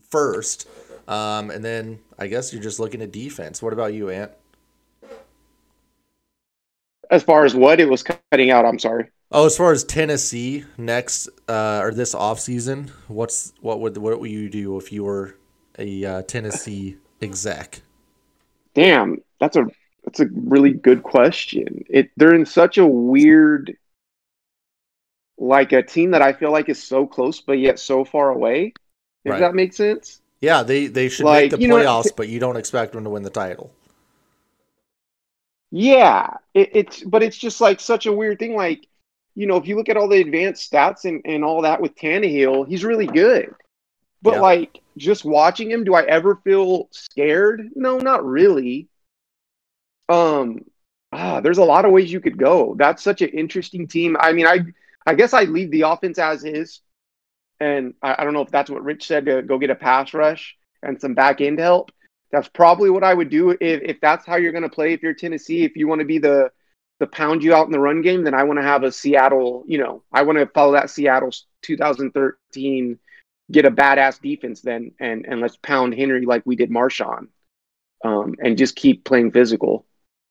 first, um, and then I guess you're just looking at defense. What about you, Ant? As far as what it was cutting out, I'm sorry. Oh, as far as Tennessee next uh, or this offseason, what's what would what would you do if you were a uh, Tennessee exec? Damn, that's a that's a really good question. It they're in such a weird like a team that I feel like is so close but yet so far away. If Right. that makes sense. Yeah, they they should Like, make the you know, playoffs, but you don't expect them to win the title. Yeah, it, it's but it's just like such a weird thing. Like, you know, if you look at all the advanced stats and, and all that with Tannehill, he's really good. But Yeah. like just watching him, do I ever feel scared? No, not really. Um, ah, there's a lot of ways you could go. That's such an interesting team. I mean, I I guess I leave the offense as is, and I, I don't know if that's what Rich said to go get a pass rush and some back end help. That's probably what I would do if, if that's how you're going to play. If you're Tennessee, if you want to be the the pound you out in the run game, then I want to have a Seattle. You know, I want to follow that Seattle 2013, get a badass defense then, and and let's pound Henry like we did Marshawn, um, and just keep playing physical.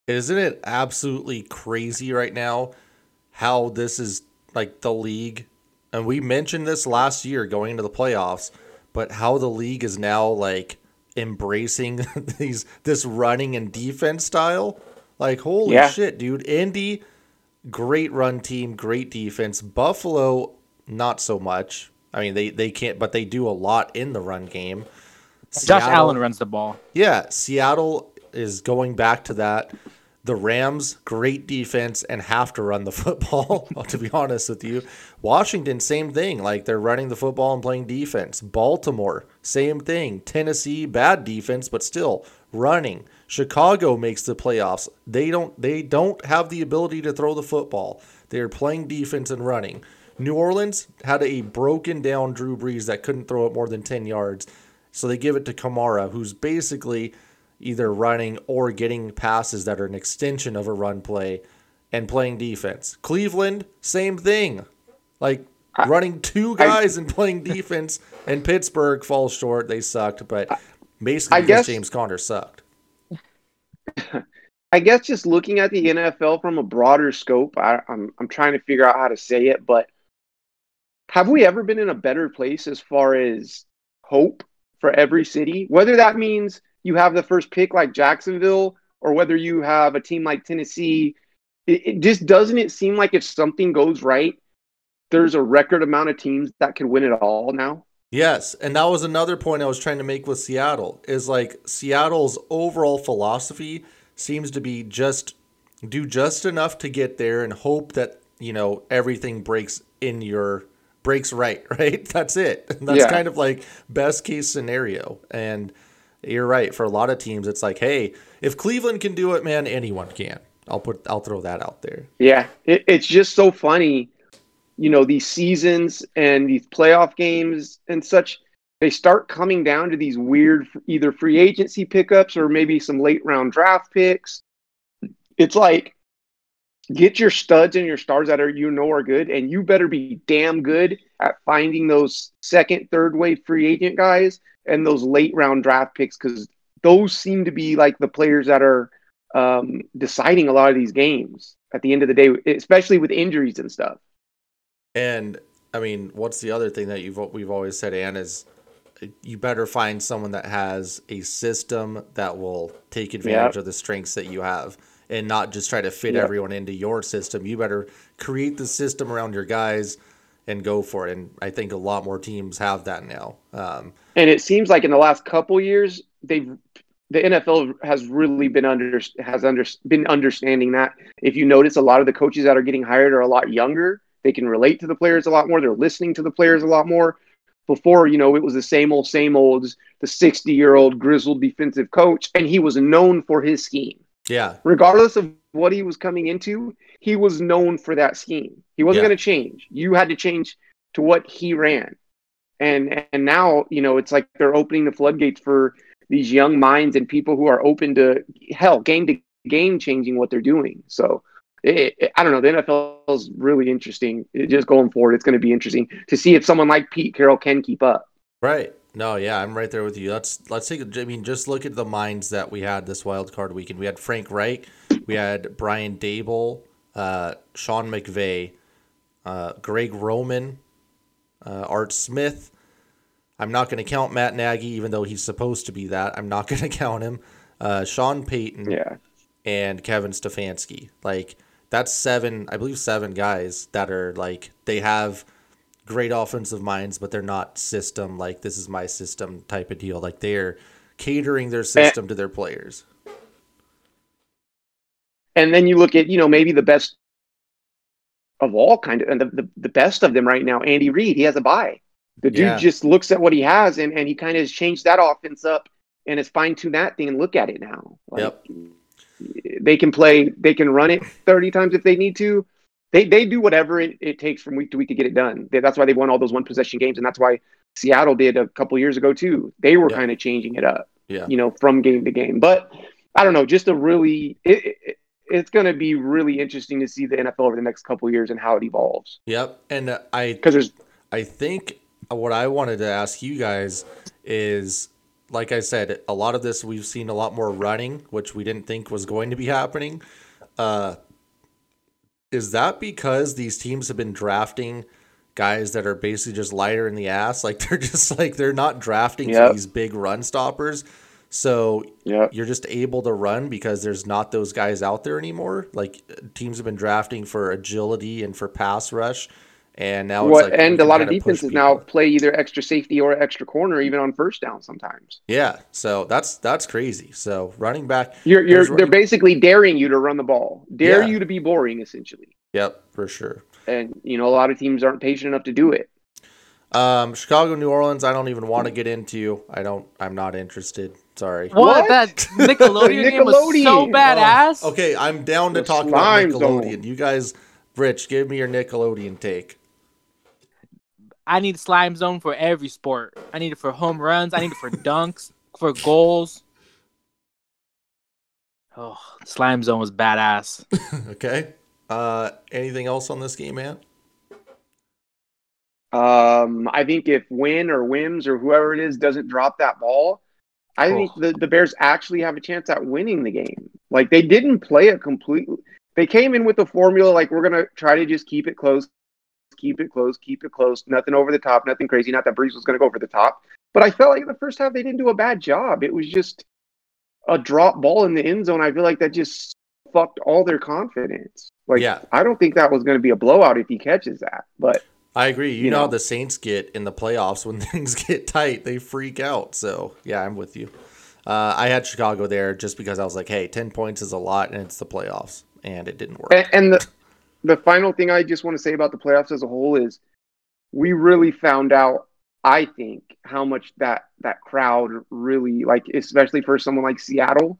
Isn't it absolutely crazy right now how this is like the league? And we mentioned this last year going into the playoffs, but how the league is now like embracing these this running and defense style. Like holy Yeah. shit, dude. Indy great run team, great defense. Buffalo not so much. I mean, they they can't but they do a lot in the run game. Josh Seattle- Allen runs the ball. yeah, Seattle is going back to that. The Rams, great defense and have to run the football, to be honest with you. Washington, same thing. Like they're running the football and playing defense. Baltimore, same thing. Tennessee, bad defense, but still running. Chicago makes the playoffs. They don't they don't have the ability to throw the football. They're playing defense and running. New Orleans had a broken down Drew Brees that couldn't throw it more than 10 yards. So they give it to Kamara, who's basically either running or getting passes that are an extension of a run play and playing defense. Cleveland, same thing. Like running two guys and playing defense, and Pittsburgh falls short. They sucked, but basically I guess- James Conner sucked. I guess just looking at the NFL from a broader scope, I, I'm I'm trying to figure out how to say it, but have we ever been in a better place as far as hope for every city? Whether that means you have the first pick like Jacksonville, or whether you have a team like Tennessee, it, it just doesn't it seem like if something goes right, there's a record amount of teams that could win it all now. Yes, and that was another point I was trying to make with Seattle is like Seattle's overall philosophy seems to be just do just enough to get there and hope that you know everything breaks in your breaks right, right? That's it. That's Yeah. kind of like best case scenario. And you're right. For a lot of teams, it's like, hey, if Cleveland can do it, man, anyone can. I'll put I'll throw that out there. Yeah, it, it's just so funny. You know, these seasons and these playoff games and such, they start coming down to these weird either free agency pickups or maybe some late round draft picks. It's like get your studs and your stars that are you know are good, and you better be damn good at finding those second, third wave free agent guys and those late round draft picks because those seem to be like the players that are um, deciding a lot of these games at the end of the day, especially with injuries and stuff. And I mean, what's the other thing that you've we've always said, Ann, is you better find someone that has a system that will take advantage Yeah. of the strengths that you have and not just try to fit Yeah. everyone into your system. You better create the system around your guys and go for it. And I think a lot more teams have that now. Um, And it seems like in the last couple years, they've the NFL has really been under has under been understanding that. If you notice, a lot of the coaches that are getting hired are a lot younger. They can relate to the players a lot more. They're listening to the players a lot more. Before, you know, it was the same old, same old, the 60 year old grizzled defensive coach, and he was known for his scheme. yeah, regardless of what he was coming into, he was known for that scheme. He wasn't Yeah. going to change. You had to change to what he ran. And and now, you know, it's like they're opening the floodgates for these young minds and people who are open to hell, game to game changing what they're doing. So it, it- I don't know. The NFL is really interesting. It, just going forward, it's going to be interesting to see if someone like Pete Carroll can keep up. Right. No, yeah, I'm right there with you. Let's let's take. I mean, just look at the minds that we had this wild card weekend. We had Frank Reich, we had Brian Daboll, uh, Sean McVay, uh, Greg Roman, uh, Art Smith. I'm not going to count Matt Nagy, even though he's supposed to be that. I'm not going to count him. Uh, Sean Payton Yeah. and Kevin Stefanski. Like that's seven, I believe seven guys that are like they have great offensive minds, but they're not system like this is my system type of deal. Like they're catering their system to their players. And then you look at you know maybe the best of all kind of and the, the, the best of them right now andy reid he has a buy the dude Yeah. just looks at what he has and, and he kind of has changed that offense up and has fine-tuned that thing and look at it now like, Yep. they can play they can run it 30 times if they need to they, they do whatever it, it takes from week to week to get it done They- that's why they won all those one possession games and that's why seattle did a couple years ago too they were Yeah. kind of changing it up Yeah. you know, from game to game. But I don't know, just a really, it, it, it's going to be really interesting to see the NFL over the next couple of years and how it evolves. Yep. And uh, I Because there's, I think what I wanted to ask you guys is like I said, a lot of this we've seen a lot more running, which we didn't think was going to be happening. Uh, is that because these teams have been drafting guys that are basically just lighter in the ass? Like they're just like they're not drafting Yep. these big run stoppers. So yeah, you're just able to run because there's not those guys out there anymore. Like teams have been drafting for agility and for pass rush, and now it's what, like and a lot of defenses now play either extra safety or extra corner, even on first down sometimes. Yeah, so that's that's crazy. So running back, You're, you're, there's they're basically daring you to run the ball, dare Yeah. you to be boring, essentially. Yep, for sure. And, you know, a lot of teams aren't patient enough to do it. Um, Chicago, New Orleans. I don't even want to get into. I don't. I'm not interested. Sorry. What? What? That Nickelodeon, game was so badass. Oh, Okay, I'm down to The talk about Nickelodeon. zone. You guys, Rich, give me your Nickelodeon take. I need slime zone for every sport. I need it for home runs. I need it for dunks, for goals. Oh, slime zone was badass. Okay. Uh, anything else on this game, man? Um, I think if Win or Wims or whoever it is doesn't drop that ball, I think the, the Bears actually have a chance at winning the game. Like they didn't play it completely. They came in with the formula like we're gonna try to just keep it close, keep it close, keep it close. Nothing over the top, nothing crazy. Not that Brees was gonna go over the top, but I felt like the first half they didn't do a bad job. It was just a drop ball in the end zone. I feel like that just fucked all their confidence. Like Yeah. I don't think that was gonna be a blowout if he catches that, but. I agree. You, You know, how know. the Saints get in the playoffs when things get tight, they freak out. So yeah, I'm with you. Uh, I had Chicago there just because I was like, hey, ten points is a lot, and it's the playoffs. and it didn't work. And, and the the final thing I just want to say about the playoffs as a whole is we really found out. I think how much that that crowd really like, especially for someone like Seattle.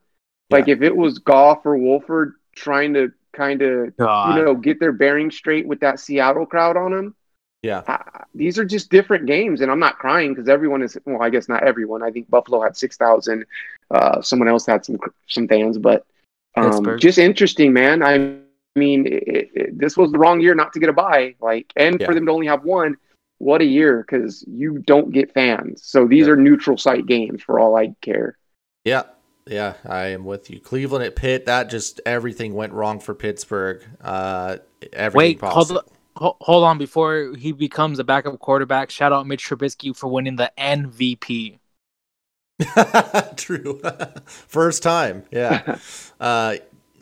Like if it was Goff or Wolford trying to kind of you know get their bearings straight with that Seattle crowd on them. Yeah. Uh, these are just different games, and I'm not crying because everyone is. Well, I guess not everyone. I think Buffalo had six thousand. Uh, someone else had some some fans, but um, just interesting, man. I mean, it, it, this was the wrong year not to get a bye, like, and Yeah. for them to only have one. What a year, because you don't get fans. So these Yeah. are neutral site games for all I care. Yeah, yeah, I am with you. Cleveland at Pitt, that just everything went wrong for Pittsburgh. Uh, everything Wait, hold, possible. Ho- hold on before he becomes a backup quarterback. Shout out Mitch Trubisky for winning the MVP. True. First time. Yeah. Uh,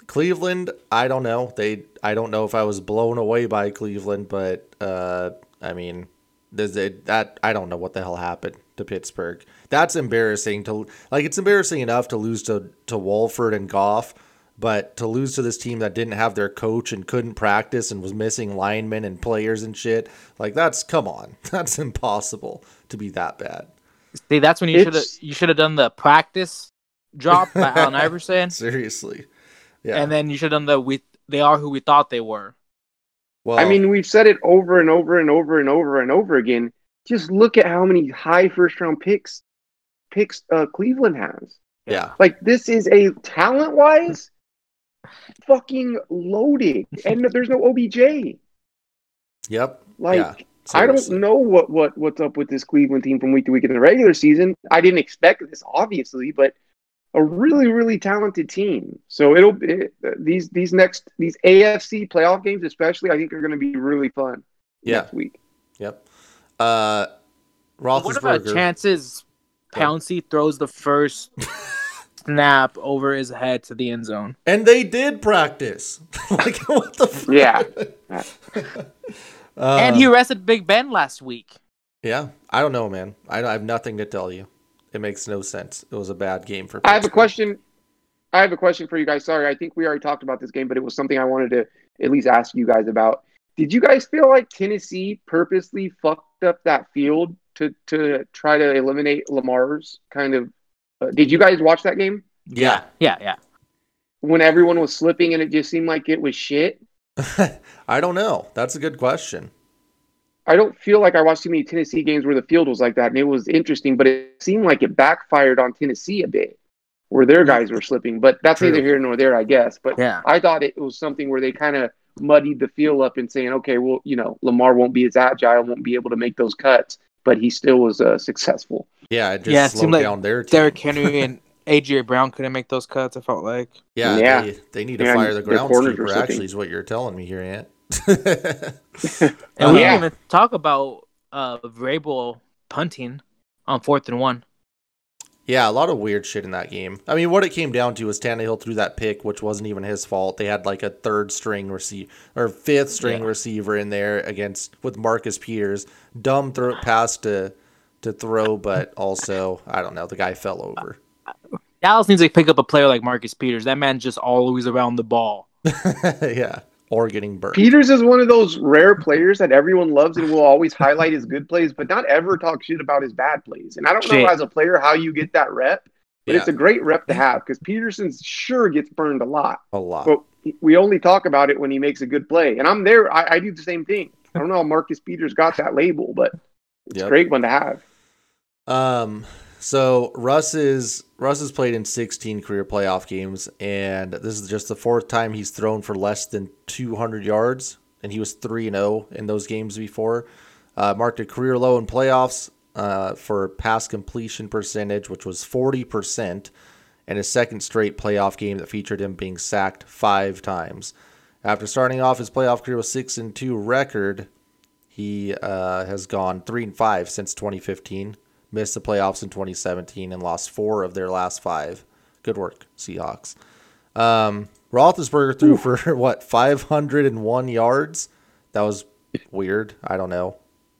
Cleveland, I don't know. They I don't know if I was blown away by Cleveland, but uh, I mean, there's a, that I don't know what the hell happened to Pittsburgh. That's embarrassing to like it's embarrassing enough to lose to to Wolford and Goff, but to lose to this team that didn't have their coach and couldn't practice and was missing linemen and players and shit. Like that's come on. That's impossible to be that bad. See, that's when you should have you should have done the practice drop by Allen Iverson, Seriously. Yeah. and then you should have done the we they are who we thought they were. well, I mean, we've said it over and over and over and over and over again. Just look at how many high first round picks picks uh, Cleveland has. yeah. Like this is a talent wise fucking loaded, and there's no OBJ. Yep. Like yeah. I don't know what what what's up with this Cleveland team from week to week in the regular season. I didn't expect this, obviously, but a really really talented team. So it'll it, these these next these AFC playoff games, especially, I think are going to be really fun Yeah. next week. Yep. Uh, What about chances Pouncey throws the first snap over his head to the end zone? and they did practice. like what the? Fuck? Yeah. Uh, and he arrested Big Ben last week. Yeah. I don't know, man. I, I have nothing to tell you. It makes no sense. It was a bad game for. I have a question. I have a question for you guys. Sorry, I think we already talked about this game, but it was something I wanted to at least ask you guys about. Did you guys feel like Tennessee purposely fucked up that field to to try to eliminate Lamar's kind of? Uh, did you guys watch that game Yeah. Yeah, yeah. when everyone was slipping and it just seemed like it was shit? I don't know. That's a good question. I don't feel like I watched too many Tennessee games where the field was like that, and it was interesting, but it seemed like it backfired on Tennessee a bit, where their guys were slipping. But that's True. neither here nor there, I guess. But Yeah. I thought it was something where they kind of muddied the field up and saying, okay, well, you know, Lamar won't be as agile, won't be able to make those cuts, but he still was uh, successful. Yeah, it just Yeah, it slowed seemed like down their team. Derrick Henry and AJ Brown couldn't make those cuts. I felt like. yeah, Yeah. They, they need to Yeah, fire the their corners groundskeeper. Actually, is what you're telling me here, Ant. And we Yeah. didn't even talk about uh Vrabel punting on fourth and one. Yeah, a lot of weird shit in that game. I mean, what it came down to was Tannehill threw that pick, which wasn't even his fault. They had like a third string receiver or fifth string Yeah. receiver in there against with Marcus Peters. Dumb throw pass to to throw, but also I don't know. The guy fell over. Dallas needs to pick up a player like Marcus Peters. That man just always around the ball. yeah, or getting burned. Peters is one of those rare players that everyone loves and will always highlight his good plays, but not ever talk shit about his bad plays. And I don't know Shit. as a player how you get that rep, but Yeah. it's a great rep to have because Peterson sure gets burned a lot. a lot. But we only talk about it when he makes a good play. And I'm there. I, I do the same thing. I don't know how Marcus Peters got that label, but it's Yep. a great one to have. Um, so Russ is Russ has played in 16 career playoff games, and this is just the fourth time he's thrown for less than 200 yards, and he was three and 0 in those games before. Uh, marked a career low in playoffs uh, for pass completion percentage, which was 40 percent, and his second straight playoff game that featured him being sacked five times. After starting off his playoff career with six and two record, he uh, has gone three and five since 2015. Missed the playoffs in 2017 and lost four of their last five. Good work, Seahawks. Um, Roethlisberger threw for what 501 yards. That was weird. I don't know.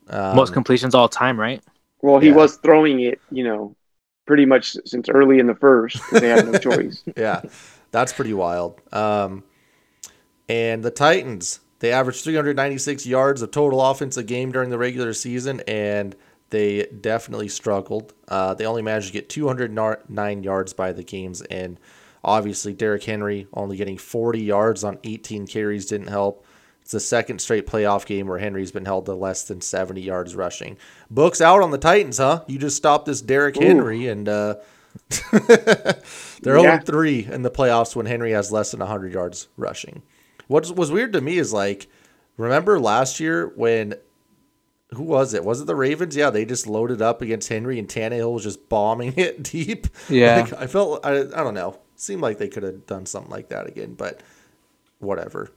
Um, Most completions all time, right? Well, he Yeah. was throwing it, you know, pretty much since early in the first. They had no choice. yeah, that's pretty wild. Um, And the Titans, they averaged 396 yards of total offense a game during the regular season, and they definitely struggled. Uh, they only managed to get 209 yards by the games, and obviously Derrick Henry only getting 40 yards on 18 carries didn't help. It's the second straight playoff game where Henry's been held to less than 70 yards rushing. Books out on the Titans, huh? You just stopped this Derrick Henry, and uh, they're Yeah. 0 3 in the playoffs when Henry has less than 100 yards rushing. What was weird to me is like, remember last year when who was it? Was it the Ravens? Yeah, they just loaded up against Henry and Tannehill was just bombing it deep. Yeah. Like, I felt I, I don't know. Seemed like they could have done something like that again, but whatever.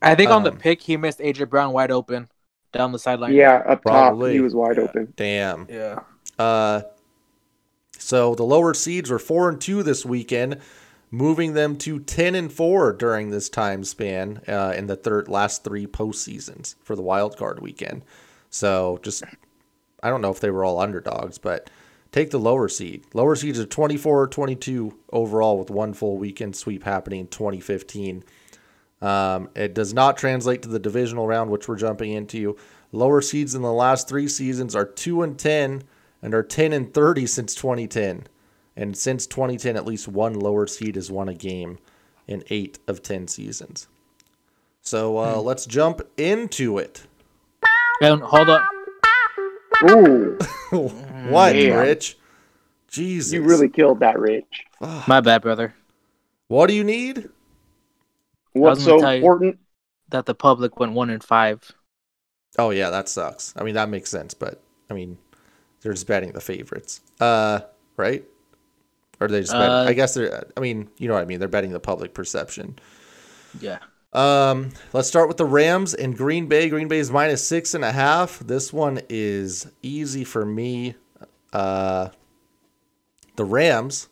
I think on the Um, pick he missed AJ Brown wide open down the sideline. Yeah, up top, Probably. he was wide open. Damn. Yeah. Uh, so the lower seeds were four and two this weekend, moving them to ten and four during this time span uh, in the third last three postseasons for the wild card weekend. So just I don't know if they were all underdogs, but take the lower seed. Lower seeds are 24 22 overall with one full weekend sweep happening in 2015. Um, it does not translate to the divisional round, which we're jumping into. Lower seeds in the last three seasons are 2 and 10 and are 10 and 30 since 2010. And since 2010, at least one lower seed has won a game in eight of 10 seasons. So uh, let's jump into it. And hold up. Ooh, what, Damn. Rich? Jesus. you really killed that, Rich. My bad, brother. What do you need? What's so important? That the public went one in five. Oh yeah, that sucks. I mean that makes sense, but I mean they're just betting the favorites, uh, right? Or they just bet. Uh, I guess they're. I mean, you know what I mean. They're betting the public perception. Yeah. Um, let's start with the Rams and Green Bay. Green Bay is minus six and a half. This one is easy for me. Uh, the Rams.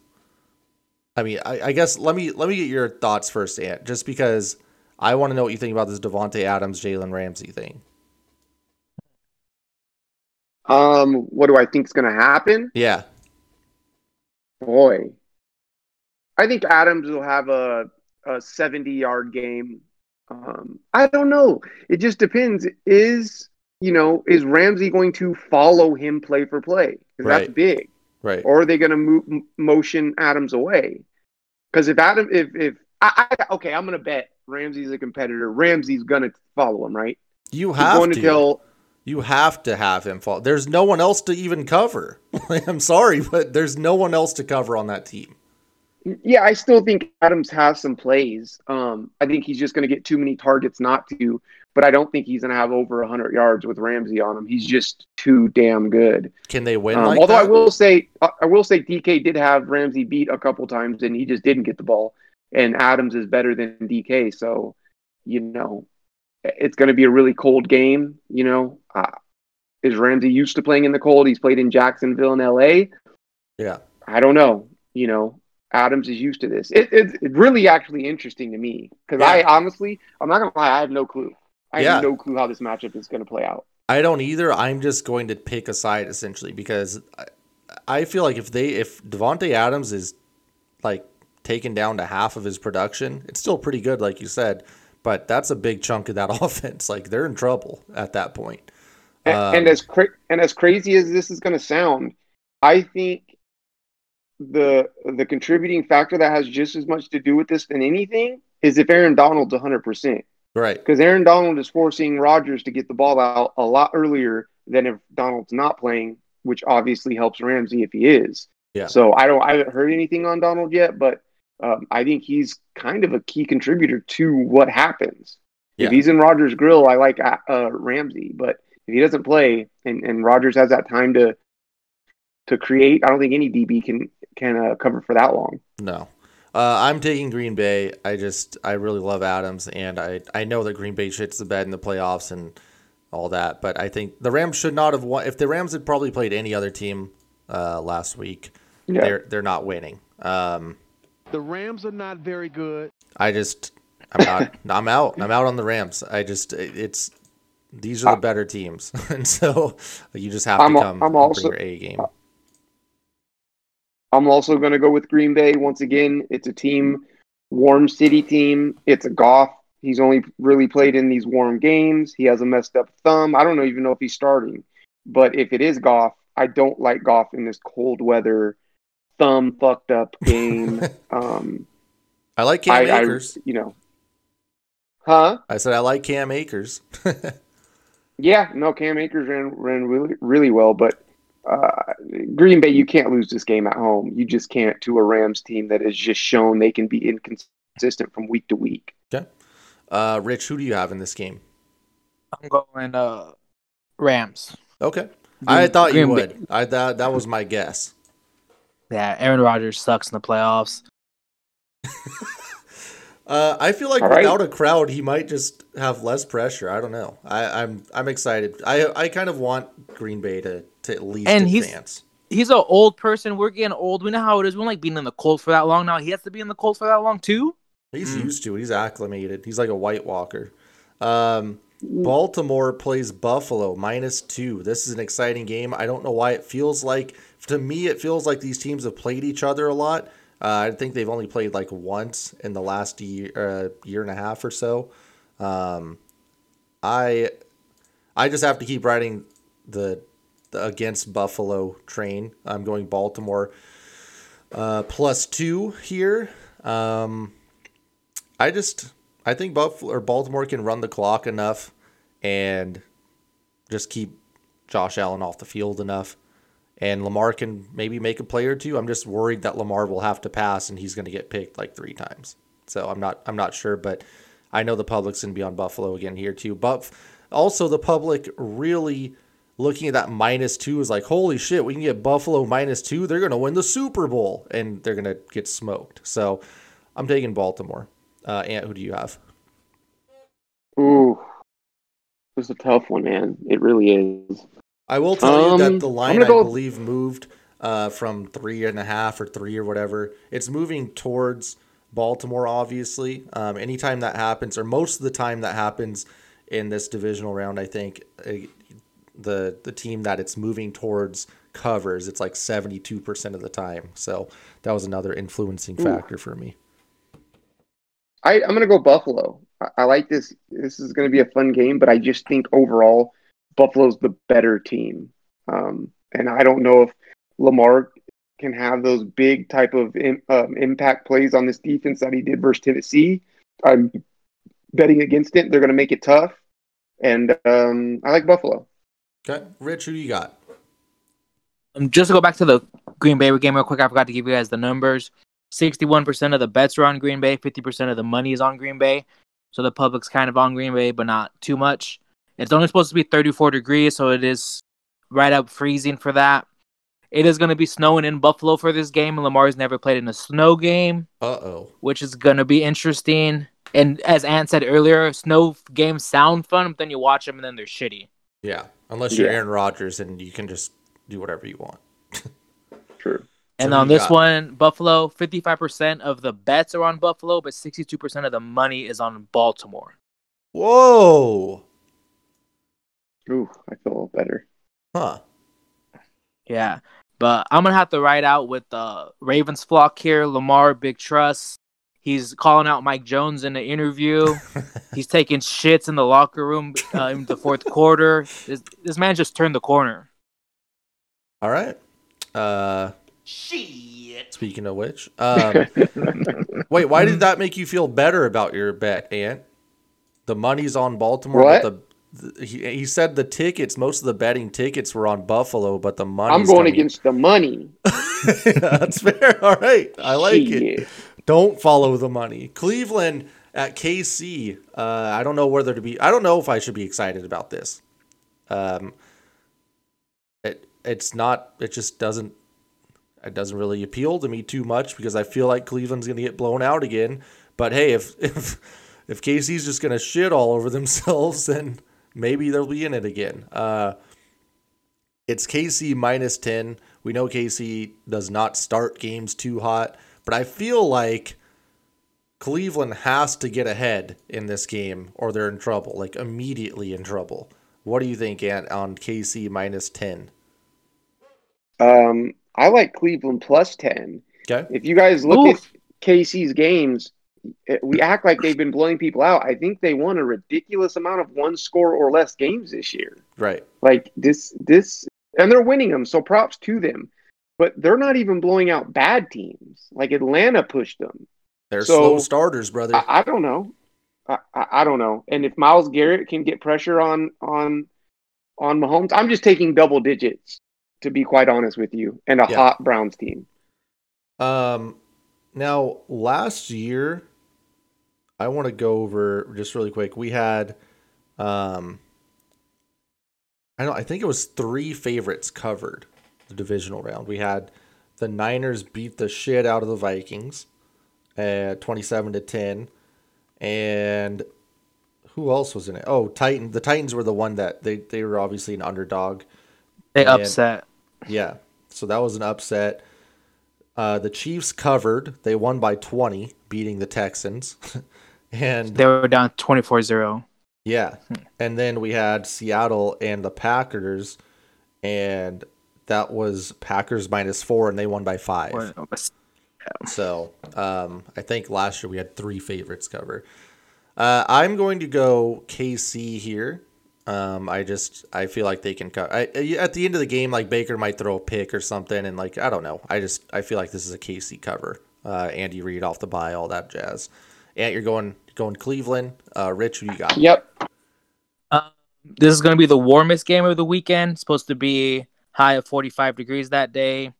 I mean, I, I guess let me let me get your thoughts first, Ant, just because I want to know what you think about this Davante Adams, Jalen Ramsey thing. Um, what do I think is going to happen? Yeah, Boy, I think Adams will have a a seventy yard game. Um, I don't know. It just depends. Is you know is Ramsey going to follow him play for play? 'Cause that's Right. big. right. or are they going to move motion Adams away? Because if Adam, if if I, I okay, I'm going to bet Ramsey's a competitor. Ramsey's going to follow him, right? You have to. to tell. You have to have him follow. There's no one else to even cover. I'm sorry, but there's no one else to cover on that team. Yeah, I still think Adams has some plays. Um, I think he's just going to get too many targets not to. But I don't think he's going to have over 100 yards with Ramsey on him. He's just too damn good. Can they win Um, like although that? I will say, I I will say, DK did have Ramsey beat a couple times, and he just didn't get the ball. And Adams is better than DK, so you know, it's going to be a really cold game. You know, uh, is Ramsey used to playing in the cold? He's played in Jacksonville and LA. yeah. I don't know. You know, Adams is used to this. It, it's really actually interesting to me because I honestly, I'm not gonna lie, I have no clue. I Yeah. have no clue how this matchup is going to play out. I don't either. I'm just going to pick a side essentially because I, I feel like if they if Davante Adams is like taken down to half of his production, it's still pretty good, like you said. But that's a big chunk of that offense. Like they're in trouble at that point. And, Um, and as cra- and as crazy as this is going to sound, I think the the contributing factor that has just as much to do with this than anything is if Aaron Donald's 100 percent Right. because Aaron Donald is forcing Rodgers to get the ball out a lot earlier than if Donald's not playing, which obviously helps Ramsey if he is. Yeah. So I don't I haven't heard anything on Donald yet, but um, I think he's kind of a key contributor to what happens. Yeah. If he's in Rodgers' grill, I like uh, uh, Ramsey, but if he doesn't play and, and Rodgers has that time to to create, I don't think any DB can can uh, cover for that long. No. Uh, I'm taking Green Bay. I just I really love Adams, and I I know that Green Bay shits the bed in the playoffs and all that, but I think the Rams should not have won. If the Rams had probably played any other team uh, last week, Yeah. they're they're not winning. Um, The Rams are not very good. I just I'm out. I'm out. I'm out on the Rams. I just it's these are the better teams, and so you just have to I'm al- come I'm and also- bring your A game. I'm also going to go with Green Bay once again. It's a team, warm city team. It's a Goff He's only really played in these warm games. He has a messed up thumb. I don't know, even know if he's starting. But if it is Goff, I don't like Goff in this cold weather, thumb fucked up game. um, I like Cam I, I, you know, huh? I said I like Cam Akers. Yeah, no, Cam Akers ran ran really really well, but uh, Green Bay, you can't lose this game at home. You just can't to a Rams team that has just shown they can be inconsistent from week to week. okay. Uh, Rich, who do you have in this game? I'm going uh Rams. Okay. I thought you Green Bay. would. I thought that was my guess. Yeah, Aaron Rodgers sucks in the playoffs. Uh, I feel like All right. without a crowd, he might just have less pressure. I don't know. I, I'm I'm excited. I I kind of want Green Bay to, to at least And he's- advance. He's an old person. We're getting old. We know how it is. We don't like being in the cold for that long now. He has to be in the cold for that long too. He's Mm. used to it. He's acclimated. He's like a White Walker. Um, Baltimore plays Buffalo minus two. This is an exciting game. I don't know why it feels like to me it feels like these teams have played each other a lot. Uh, I think they've only played like once in the last year uh, year and a half or so. Um, I I just have to keep riding the, the against Buffalo train. I'm going Baltimore uh, plus two here. Um, I just I think Buffalo or Baltimore can run the clock enough and just keep Josh Allen off the field enough. And Lamar can maybe make a play or two. I'm just worried that Lamar will have to pass and he's going to get picked like three times. So I'm not I'm not sure, but I know the public's going to be on Buffalo again here too. But also the public really looking at that minus two is like, holy shit, we can get Buffalo minus two. They're going to win the Super Bowl and they're going to get smoked. So I'm taking Baltimore. Uh, Ant, who do you have? Ooh, this is a tough one, man. It really is. I will tell you that Um, the line, I go- believe, moved uh, from three and a half or three or whatever. It's moving towards Baltimore, obviously. Um, anytime that happens, or most of the time that happens in this divisional round, I think uh, the the team that it's moving towards covers. It's like seventy two percent of the time. So that was another influencing Ooh. factor for me. I, I'm gonna go Buffalo. I, I like this. This is gonna be a fun game, but I just think overall Buffalo's the better team. Um, and I don't know if Lamar can have those big type of im- um, impact plays on this defense that he did versus Tennessee. I'm betting against it. They're gonna make it tough, and um, I like Buffalo. Okay, Rich, who do you got? Um, just to go back to the Green Bay game real quick, I forgot to give you guys the numbers. Sixty-one percent of the bets are on Green Bay. Fifty percent of the money is on Green Bay. So the public's kind of on Green Bay, but not too much. It's only supposed to be thirty-four degrees, so it is right up freezing for that. It is going to be snowing in Buffalo for this game, and Lamar's never played in a snow game, Uh oh. which is going to be interesting. And as Ant said earlier, snow games sound fun, but then you watch them and then they're shitty. Yeah, unless you're Yeah. Aaron Rodgers and you can just do whatever you want. True. And So on this got? one, Buffalo, 55% of the bets are on Buffalo, but 62% of the money is on Baltimore. Whoa. Ooh, I feel a little better. Huh. Yeah. But I'm going to have to ride out with the Ravens flock here. Lamar, big trust. He's calling out Mike Jones in the interview. He's taking shits in the locker room uh, in the fourth quarter. This, this man just turned the corner. All right. Uh, Shit. Speaking of which, um, wait, why did that make you feel better about your bet, Ant? The money's on Baltimore, What? but the, the he, he said the tickets, most of the betting tickets were on Buffalo, but the money. I'm going against the money. That's fair. All right, I like it. Don't follow the money. Cleveland at KC. Uh, I don't know whether to be. I don't know if I should be excited about this. Um, it it's not. It just doesn't. It doesn't really appeal to me too much because I feel like Cleveland's going to get blown out again. But hey, if if if KC's just going to shit all over themselves, then maybe they'll be in it again. Uh, it's KC minus 10. We know KC does not start games too hot, but I feel like Cleveland has to get ahead in this game or they're in trouble, like immediately in trouble. What do you think, Ant, on KC minus 10? Um, I like Cleveland plus ten. Okay. If you guys look Oof. at KC's games, we act like they've been blowing people out. I think they won a ridiculous amount of one score or less games this year. Right. Like this, this, and they're winning them. So props to them. But they're not even blowing out bad teams. Like Atlanta pushed them. They're So, slow starters, brother. I, I don't know. I, I, I don't know. And if Myles Garrett can get pressure on on on Mahomes, I'm just taking double digits to be quite honest with you, and a Yeah. hot Browns team. Um, now last year, I want to go over just really quick. We had, um, I don't. I think it was three favorites covered the divisional round. We had the Niners beat the shit out of the Vikings at twenty-seven to ten, and who else was in it? Oh, Titan. The Titans were the one that they they were obviously an underdog. They And- upset. Yeah. So that was an upset. Uh, the Chiefs covered. They won by 20, beating the Texans. and They were down 24-0. yeah. And then we had Seattle and the Packers. And that was Packers minus four, and they won by five. Or- So um, I think last year we had three favorites cover. Uh, I'm going to go KC here. Um, I just I feel like they can cut. I, at the end of the game, like Baker might throw a pick or something, and like I don't know. I just I feel like this is a KC cover. Uh, Andy Reid off the bye, all that jazz. And you're going going Cleveland. Uh, Rich, who you got? Yep. This is going to be the warmest game of the weekend. Supposed to be high of 45 degrees that day.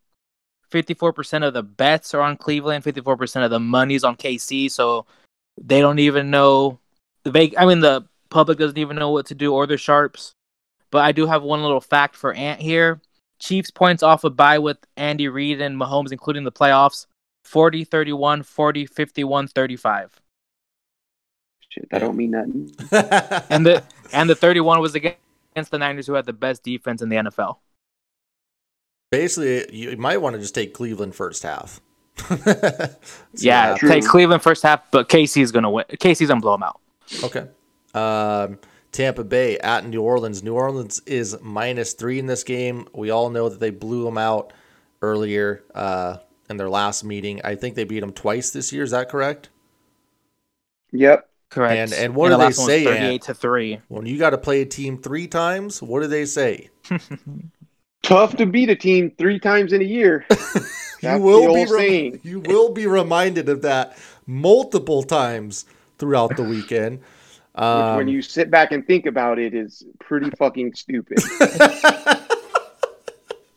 54% of the bets are on Cleveland. 54% of the money's on KC. So they don't even know the Vegas. I mean, the public doesn't even know what to do or the sharps. But I do have one little fact for Ant here. Chiefs points off a bye with Andy Reid and Mahomes, including the playoffs 40 31, 40 51, 35. Shit, that don't mean nothing. And the and the 31 was against the Niners, who had the best defense in the NFL. Basically, you might want to just take Cleveland first half. Yeah, take Cleveland first half, but KC's gonna win. KC's gonna blow them out. Okay. Um, Tampa Bay at New Orleans. New Orleans is minus three in this game. We all know that they blew them out earlier uh, in their last meeting. I think they beat them twice this year. Is that correct? Yep. Correct. And- and what the do they last one say, Ant? 38 to three. When you got to play a team three times, what do they say? Tough to beat a team three times in a year. you That's will the be old rem- saying. you will be reminded of that multiple times throughout the weekend. Which, Um, when you sit back and think about it, is pretty fucking stupid.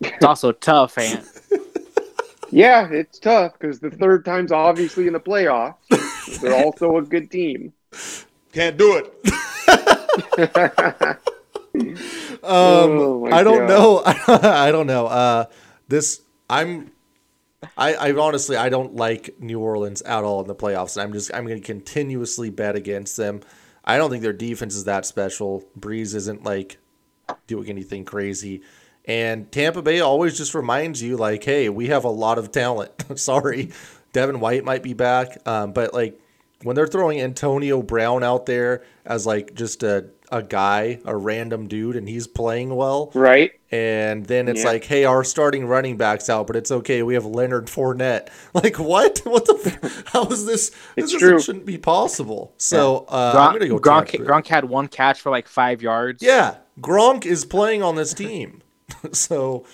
It's also tough, Ant. yeah, it's tough because the third time's obviously in the playoffs. They're also a good team. Can't do it. Um, Oh I don't God. know. I don't know. Uh, this I'm. I, I honestly I don't like New Orleans at all in the playoffs. I'm just I'm going to continuously bet against them. I don't think their defense is that special. Brees isn't like doing anything crazy. And Tampa Bay always just reminds you, like, hey, we have a lot of talent. Sorry, Devin White might be back, um, but like when they're throwing Antonio Brown out there as like just a a guy, a random dude, and he's playing well, Right? and then it's Yeah. like, hey, our starting running backs out, but it's okay. We have Leonard Fournette. Like, what? What the? f- How is this? It's this true. shouldn't be possible. So uh, I'm Gronk, gonna go Gronk, Gronk had one catch for like five yards. Yeah, Gronk is playing on this team, so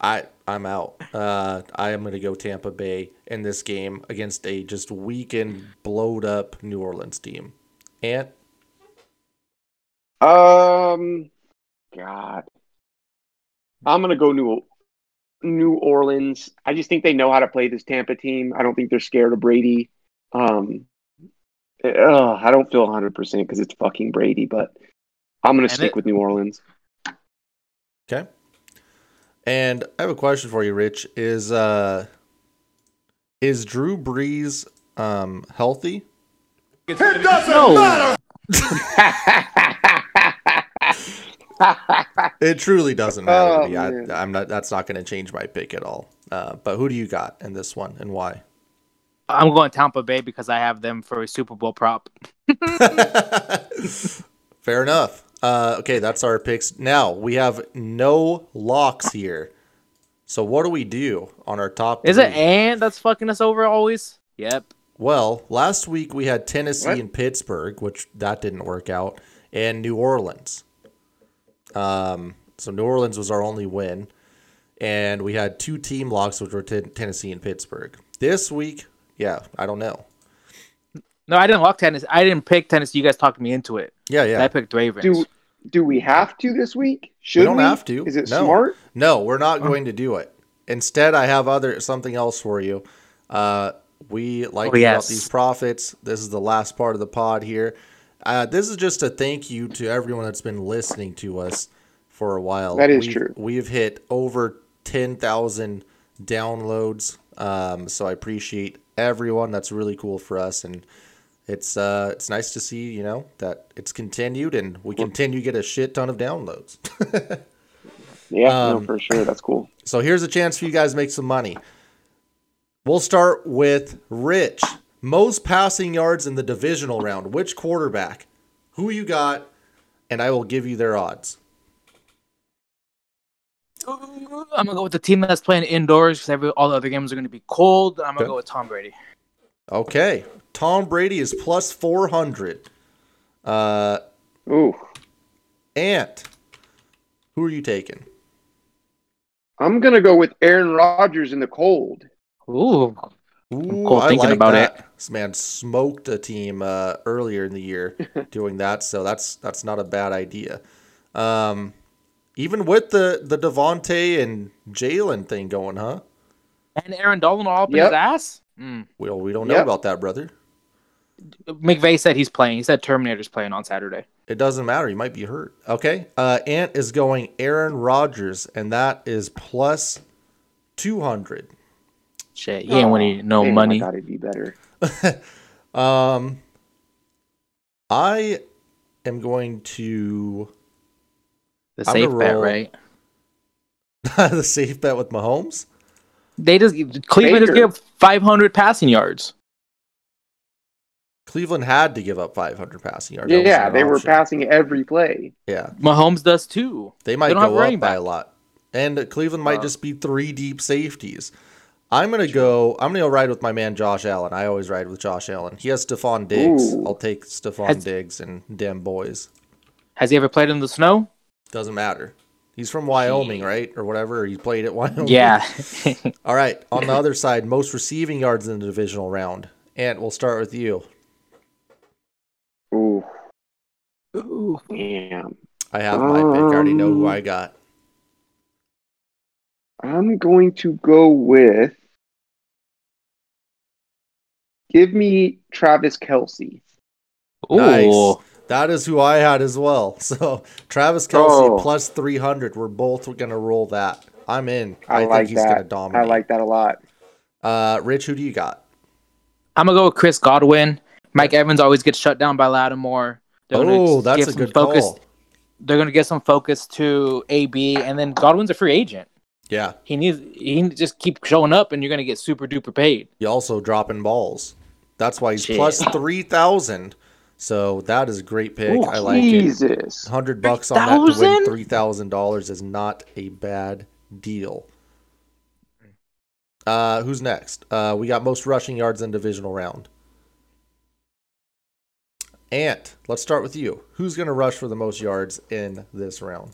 I I'm out. Uh, I am gonna go Tampa Bay in this game against a just weakened, blowed up New Orleans team. And Um, God, I'm gonna go New New Orleans. I just think they know how to play this Tampa team. I don't think they're scared of Brady. Um, ugh, I don't feel 100 percent because it's fucking Brady, but I'm gonna And stick it- with New Orleans. okay. And I have a question for you, Rich. Is uh is Drew Brees um healthy? It doesn't no. It truly doesn't matter Oh, to me. I, I'm not. That's not going to change my pick at all. Uh, but who do you got in this one, and why? I'm going Tampa Bay because I have them for a Super Bowl prop. Fair enough. Uh, okay, that's our picks. Now we have no locks here. So what do we do on our top? Is three? it Ant that's fucking us over always? Yep. Well, last week we had Tennessee What? and Pittsburgh, which that didn't work out, and New Orleans. Um, so New Orleans was our only win, and we had two team locks, which were ten- Tennessee and Pittsburgh. This week, yeah, I don't know. No, I didn't lock Tennessee. I didn't pick Tennessee. You guys talked me into it. Yeah, yeah. I picked Ravens. Do do we have to this week? Should we don't have to. Is it No. smart? No, we're not going to do it. Instead, I have other something else for you. Uh, we like Oh, to give out yes. these profits. This is the last part of the pod here. Uh, this is just a thank you to everyone that's been listening to us for a while. That is We've- true. We've hit over ten thousand downloads, um, so I appreciate everyone. That's really cool for us, and it's uh, it's nice to see you know that it's continued, and we continue to get a shit ton of downloads. Yeah, Um, no, for sure. That's cool. So here's a chance for you guys to make some money. We'll start with Rich. Most passing yards in the divisional round. Which quarterback? Who you got? And I will give you their odds. I'm gonna go with the team that's playing indoors because all the other games are gonna be cold. I'm gonna Okay. go with Tom Brady. Okay. Tom Brady is plus 400. Uh, Ooh, Ant. Who are you taking? I'm gonna go with Aaron Rodgers in the cold. Ooh, Ooh, cold thinking about that. This man smoked a team uh, earlier in the year doing that, so that's that's not a bad idea. Um, even with the the Davante and Jalen thing going, huh? and Aaron Donald all up in Yep. his ass. Mm. Well, we don't know Yep. about that, brother. McVay said he's playing. He said Terminator's playing on Saturday. It doesn't matter. He might be hurt. Okay. Uh, Ant is going Aaron Rodgers, and that is plus two hundred. Shit, he ain't winning no Damn, money. I thought it'd be better. Um, I am going to The I'm safe bet, roll- right? the safe bet with Mahomes. They just Cleveland just Baker. give 500 passing yards. Cleveland had to give up 500 passing yards. Yeah, an they were passing every play. Yeah, Mahomes does too. they might They go a running up by back. a lot, and Cleveland might Uh. just be three deep safeties. I'm gonna go. I'm gonna go ride with my man Josh Allen. I always ride with Josh Allen. He has Stefon Diggs. Ooh. I'll take Stefon Has- Diggs and damn boys. Has he ever played in the snow? Doesn't matter. He's from Wyoming, right, or whatever. He played at Wyoming. Yeah. All right. On the other side, most receiving yards in the divisional round. Ant, we'll start with you. Ooh, Ooh. damn. I have my pick. I already know who Um, I got. I'm going to go with. Give me Travis Kelce. Ooh. Nice. That is who I had as well. So Travis Kelce Oh. plus 300. We're both going to roll that. I'm in. I, think like he's going to that. dominate. I like that a lot. Uh, Rich, who do you got? I'm gonna go with Chris Godwin. Mike Evans always gets shut down by Lattimore. They're Oh, that's a good focus. call. They're gonna get some focus to AB, and then Godwin's a free agent. Yeah. He needs he needs to just keep showing up, and you're gonna get super duper paid. He also dropping balls. That's why he's Shit. plus 3,000. So that is a great pick. Ooh, I like it. 100 bucks on that to win 3,000? $3,000 is not a bad deal. Uh, who's next? Uh, we got most rushing yards in divisional round. Ant, let's start with you. Who's going to rush for the most yards in this round?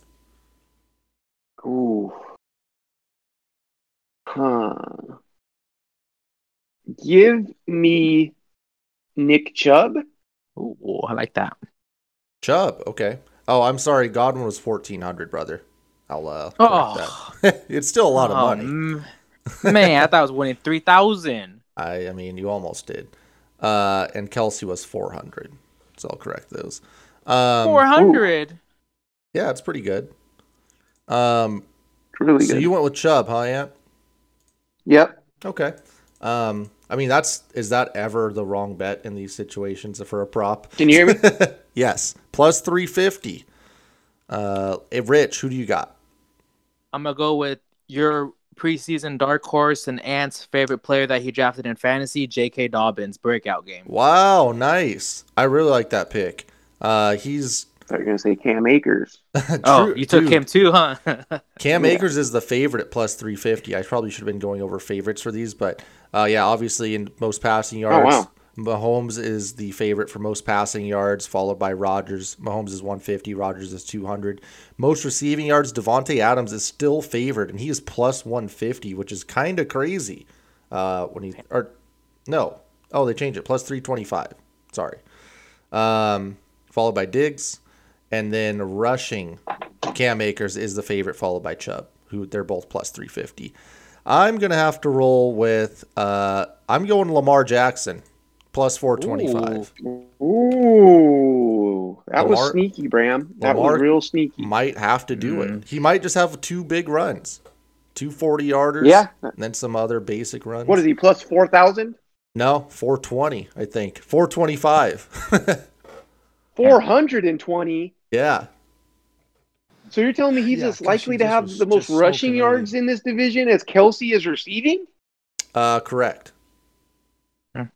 Ooh. Huh. Give me Nick Chubb. Ooh, I like that. Chubb. Okay. Oh, I'm sorry. Godwin was 1400 brother. I'll uh. correct Oh. that. it's still a lot of Oh, money. m- Man, I thought I was winning three thousand. I, I mean, you almost did. Uh, and Kelce was 400. So I'll correct those. Um, Four hundred. Yeah, it's pretty good. Um, It's really so good. you went with Chubb, huh, Ant? Yep. Okay. Um, I mean, that's is that ever the wrong bet in these situations for a prop? Can you hear me? yes, plus three fifty. Uh, eh, Rich, who do you got? I'm gonna go with your preseason dark horse and Ant's favorite player that he drafted in fantasy, J.K. Dobbins breakout game. Wow, nice. I really like that pick. Uh, he's thought you were gonna say Cam Akers. oh, you took dude, him too, huh? Cam Yeah. Akers is the favorite at plus 350. I probably should have been going over favorites for these, but uh, yeah, obviously in most passing yards, wow. Mahomes is the favorite for most passing yards, followed by Rodgers. Mahomes is 150, Rodgers is 200. Most receiving yards, Davante Adams is still favored, and he is plus 150, which is kind of crazy. Uh, when he or no, oh they changed it plus 325. Sorry. Um, followed by Diggs, and then rushing, Cam Akers is the favorite, followed by Chubb, who they're both plus 350. I'm gonna have to roll with. Uh, I'm going Lamar Jackson, plus 425. Ooh, that was sneaky, Bram. That Lamar- was real sneaky. Might have to do it. He might just have two big runs, two 40 yarders. Yeah. and then some other basic runs. What is he plus four thousand? No, 420. I think 425. Four hundred and twenty. Yeah. So you're telling me he's Yeah, as likely to have the most rushing smoking yards in this division as Kelce is receiving? Uh, correct. Huh.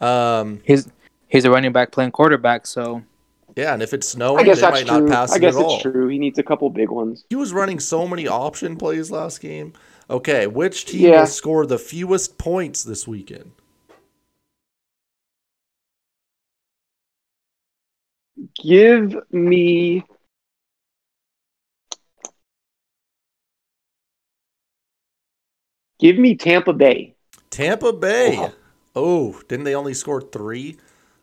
um, He's he's a running back playing quarterback, so yeah, and if it's I snowing, guess they that's might true. not pass I it guess at all. it's true. He needs a couple big ones. He was running so many option plays last game. Okay, which team Yeah. will score the fewest points this weekend? Give me Give me Tampa Bay. Tampa Bay. Wow. Oh, didn't they only score three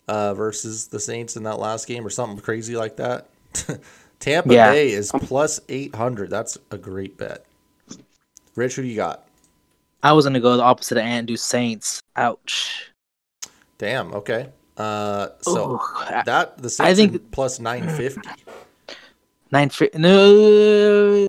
uh, versus the Saints in that last game or something crazy like that? Tampa Yeah. Bay is plus 800. That's a great bet. Rich, who do you got? I was gonna go the opposite of and do Saints. Ouch. Damn, okay. Uh, so Ooh, that the Saints I think- are plus 950. nine. No.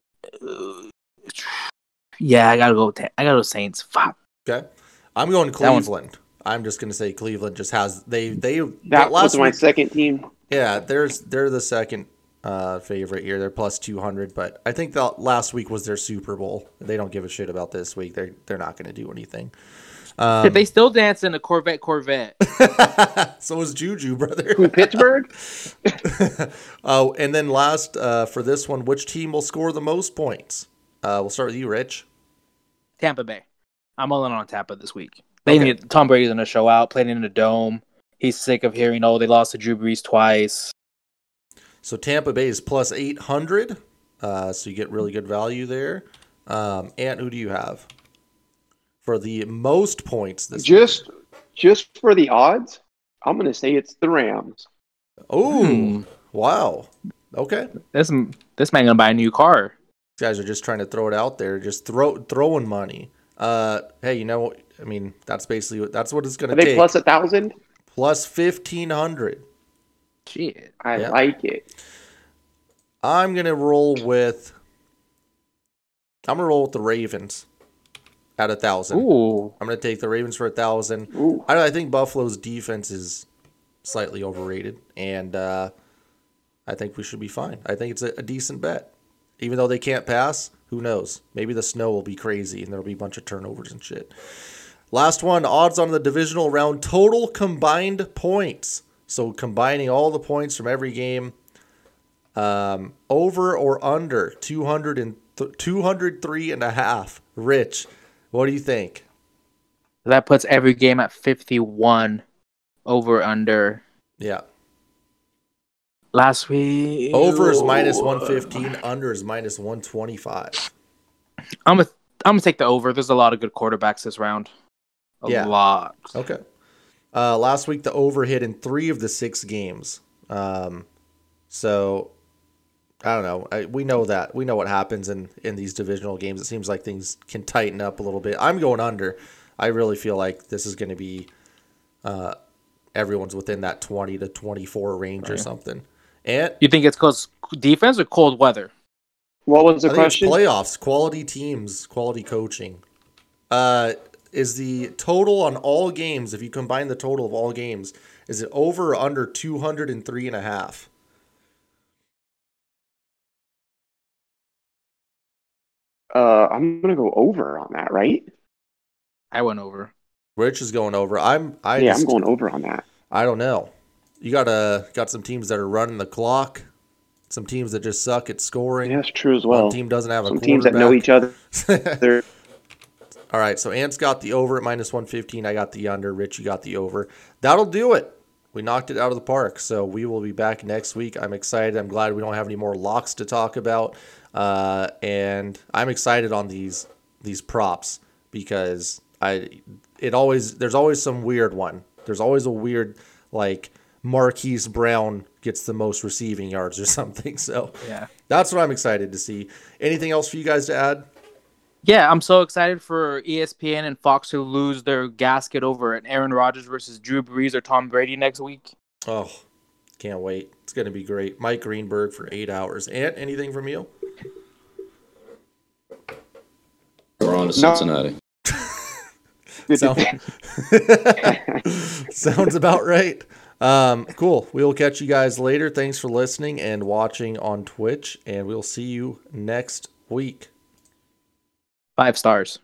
Yeah, I gotta go. With, Ta- I gotta go Saints. Fuck. Okay. I'm going That one's- Cleveland. I'm just going to say Cleveland just has they they That last was my week- second team. Yeah, there's they're the second uh, favorite here. They're plus two hundred, but I think that last week was their Super Bowl. They don't give a shit about this week. They're they're not going to do anything. Um, they still dance in a Corvette. Corvette. so is Juju, brother. Who Pittsburgh? oh, and then last uh, for this one, which team will score the most points? Uh, we'll start with you, Rich. Tampa Bay. I'm all in on Tampa this week. They Okay. need Tom Brady's gonna show out, playing in a dome. He's sick of hearing, oh, they lost to Drew Brees twice. So Tampa Bay is plus eight hundred. Uh, so you get really good value there. Um, Ant, who do you have for the most points this? Just just for the odds, I'm gonna say it's the Rams. Oh, Hmm. wow. Okay. This this man gonna buy a new car. These guys are just trying to throw it out there, just throw throwing money. Uh, hey, you know, what? I mean, that's basically what that's what it's going to they take. plus a thousand? Plus fifteen hundred. Shit. I Yeah. like it. I'm gonna roll with. I'm gonna roll with the Ravens at a thousand. Ooh. I'm gonna take the Ravens for a thousand. I, I think Buffalo's defense is slightly overrated, and uh, I think we should be fine. I think it's a, a decent bet, even though they can't pass. Who knows? Maybe the snow will be crazy, and there'll be a bunch of turnovers and shit. Last one, odds on the divisional round total combined points. So combining all the points from every game, um, over or under 200 and th- 203 and a half. Rich, what do you think? That puts every game at 51 over under. Yeah. Last week. Over is minus 115, under is minus 125. I'm gonna I'm gonna take the over. There's a lot of good quarterbacks this round. A Yeah. lot. Okay. Uh, last week, the over hit in three of the six games. Um, so, I don't know. I, we know that. We know what happens in, in these divisional games. It seems like things can tighten up a little bit. I'm going under. I really feel like this is going to be uh, everyone's within that 20 to 24 range or something. And You think it's cause defense or cold weather? What was the I question? playoffs, quality teams, quality coaching. Uh, is the total on all games, if you combine the total of all games, is it over or under 203 and a half? Uh, I'm gonna go over on that, right? I went over. Rich is going over. I'm I yeah, just, I'm going over on that. I don't know. you got a got some teams that are running the clock, some teams that just suck at scoring. Yeah, that's true as well. One team doesn't have a teams that know each other. All right, so Ant's got the over at minus 115. I got the under. Rich, you got the over. That'll do it. We knocked it out of the park. So we will be back next week. I'm excited. I'm glad we don't have any more locks to talk about. Uh, and I'm excited on these these props because I it always there's always some weird one. There's always a weird like Marquise Brown gets the most receiving yards or something. So Yeah. that's what I'm excited to see. Anything else for you guys to add? Yeah, I'm so excited for ESPN and Fox to lose their gasket over an Aaron Rodgers versus Drew Brees or Tom Brady next week. Oh, can't wait. It's going to be great. Mike Greenberg for eight hours. And anything from you? We're on to Cincinnati. good. Sound- Sounds about right. Um, cool. We will catch you guys later. Thanks for listening and watching on Twitch, and we'll see you next week. Five stars.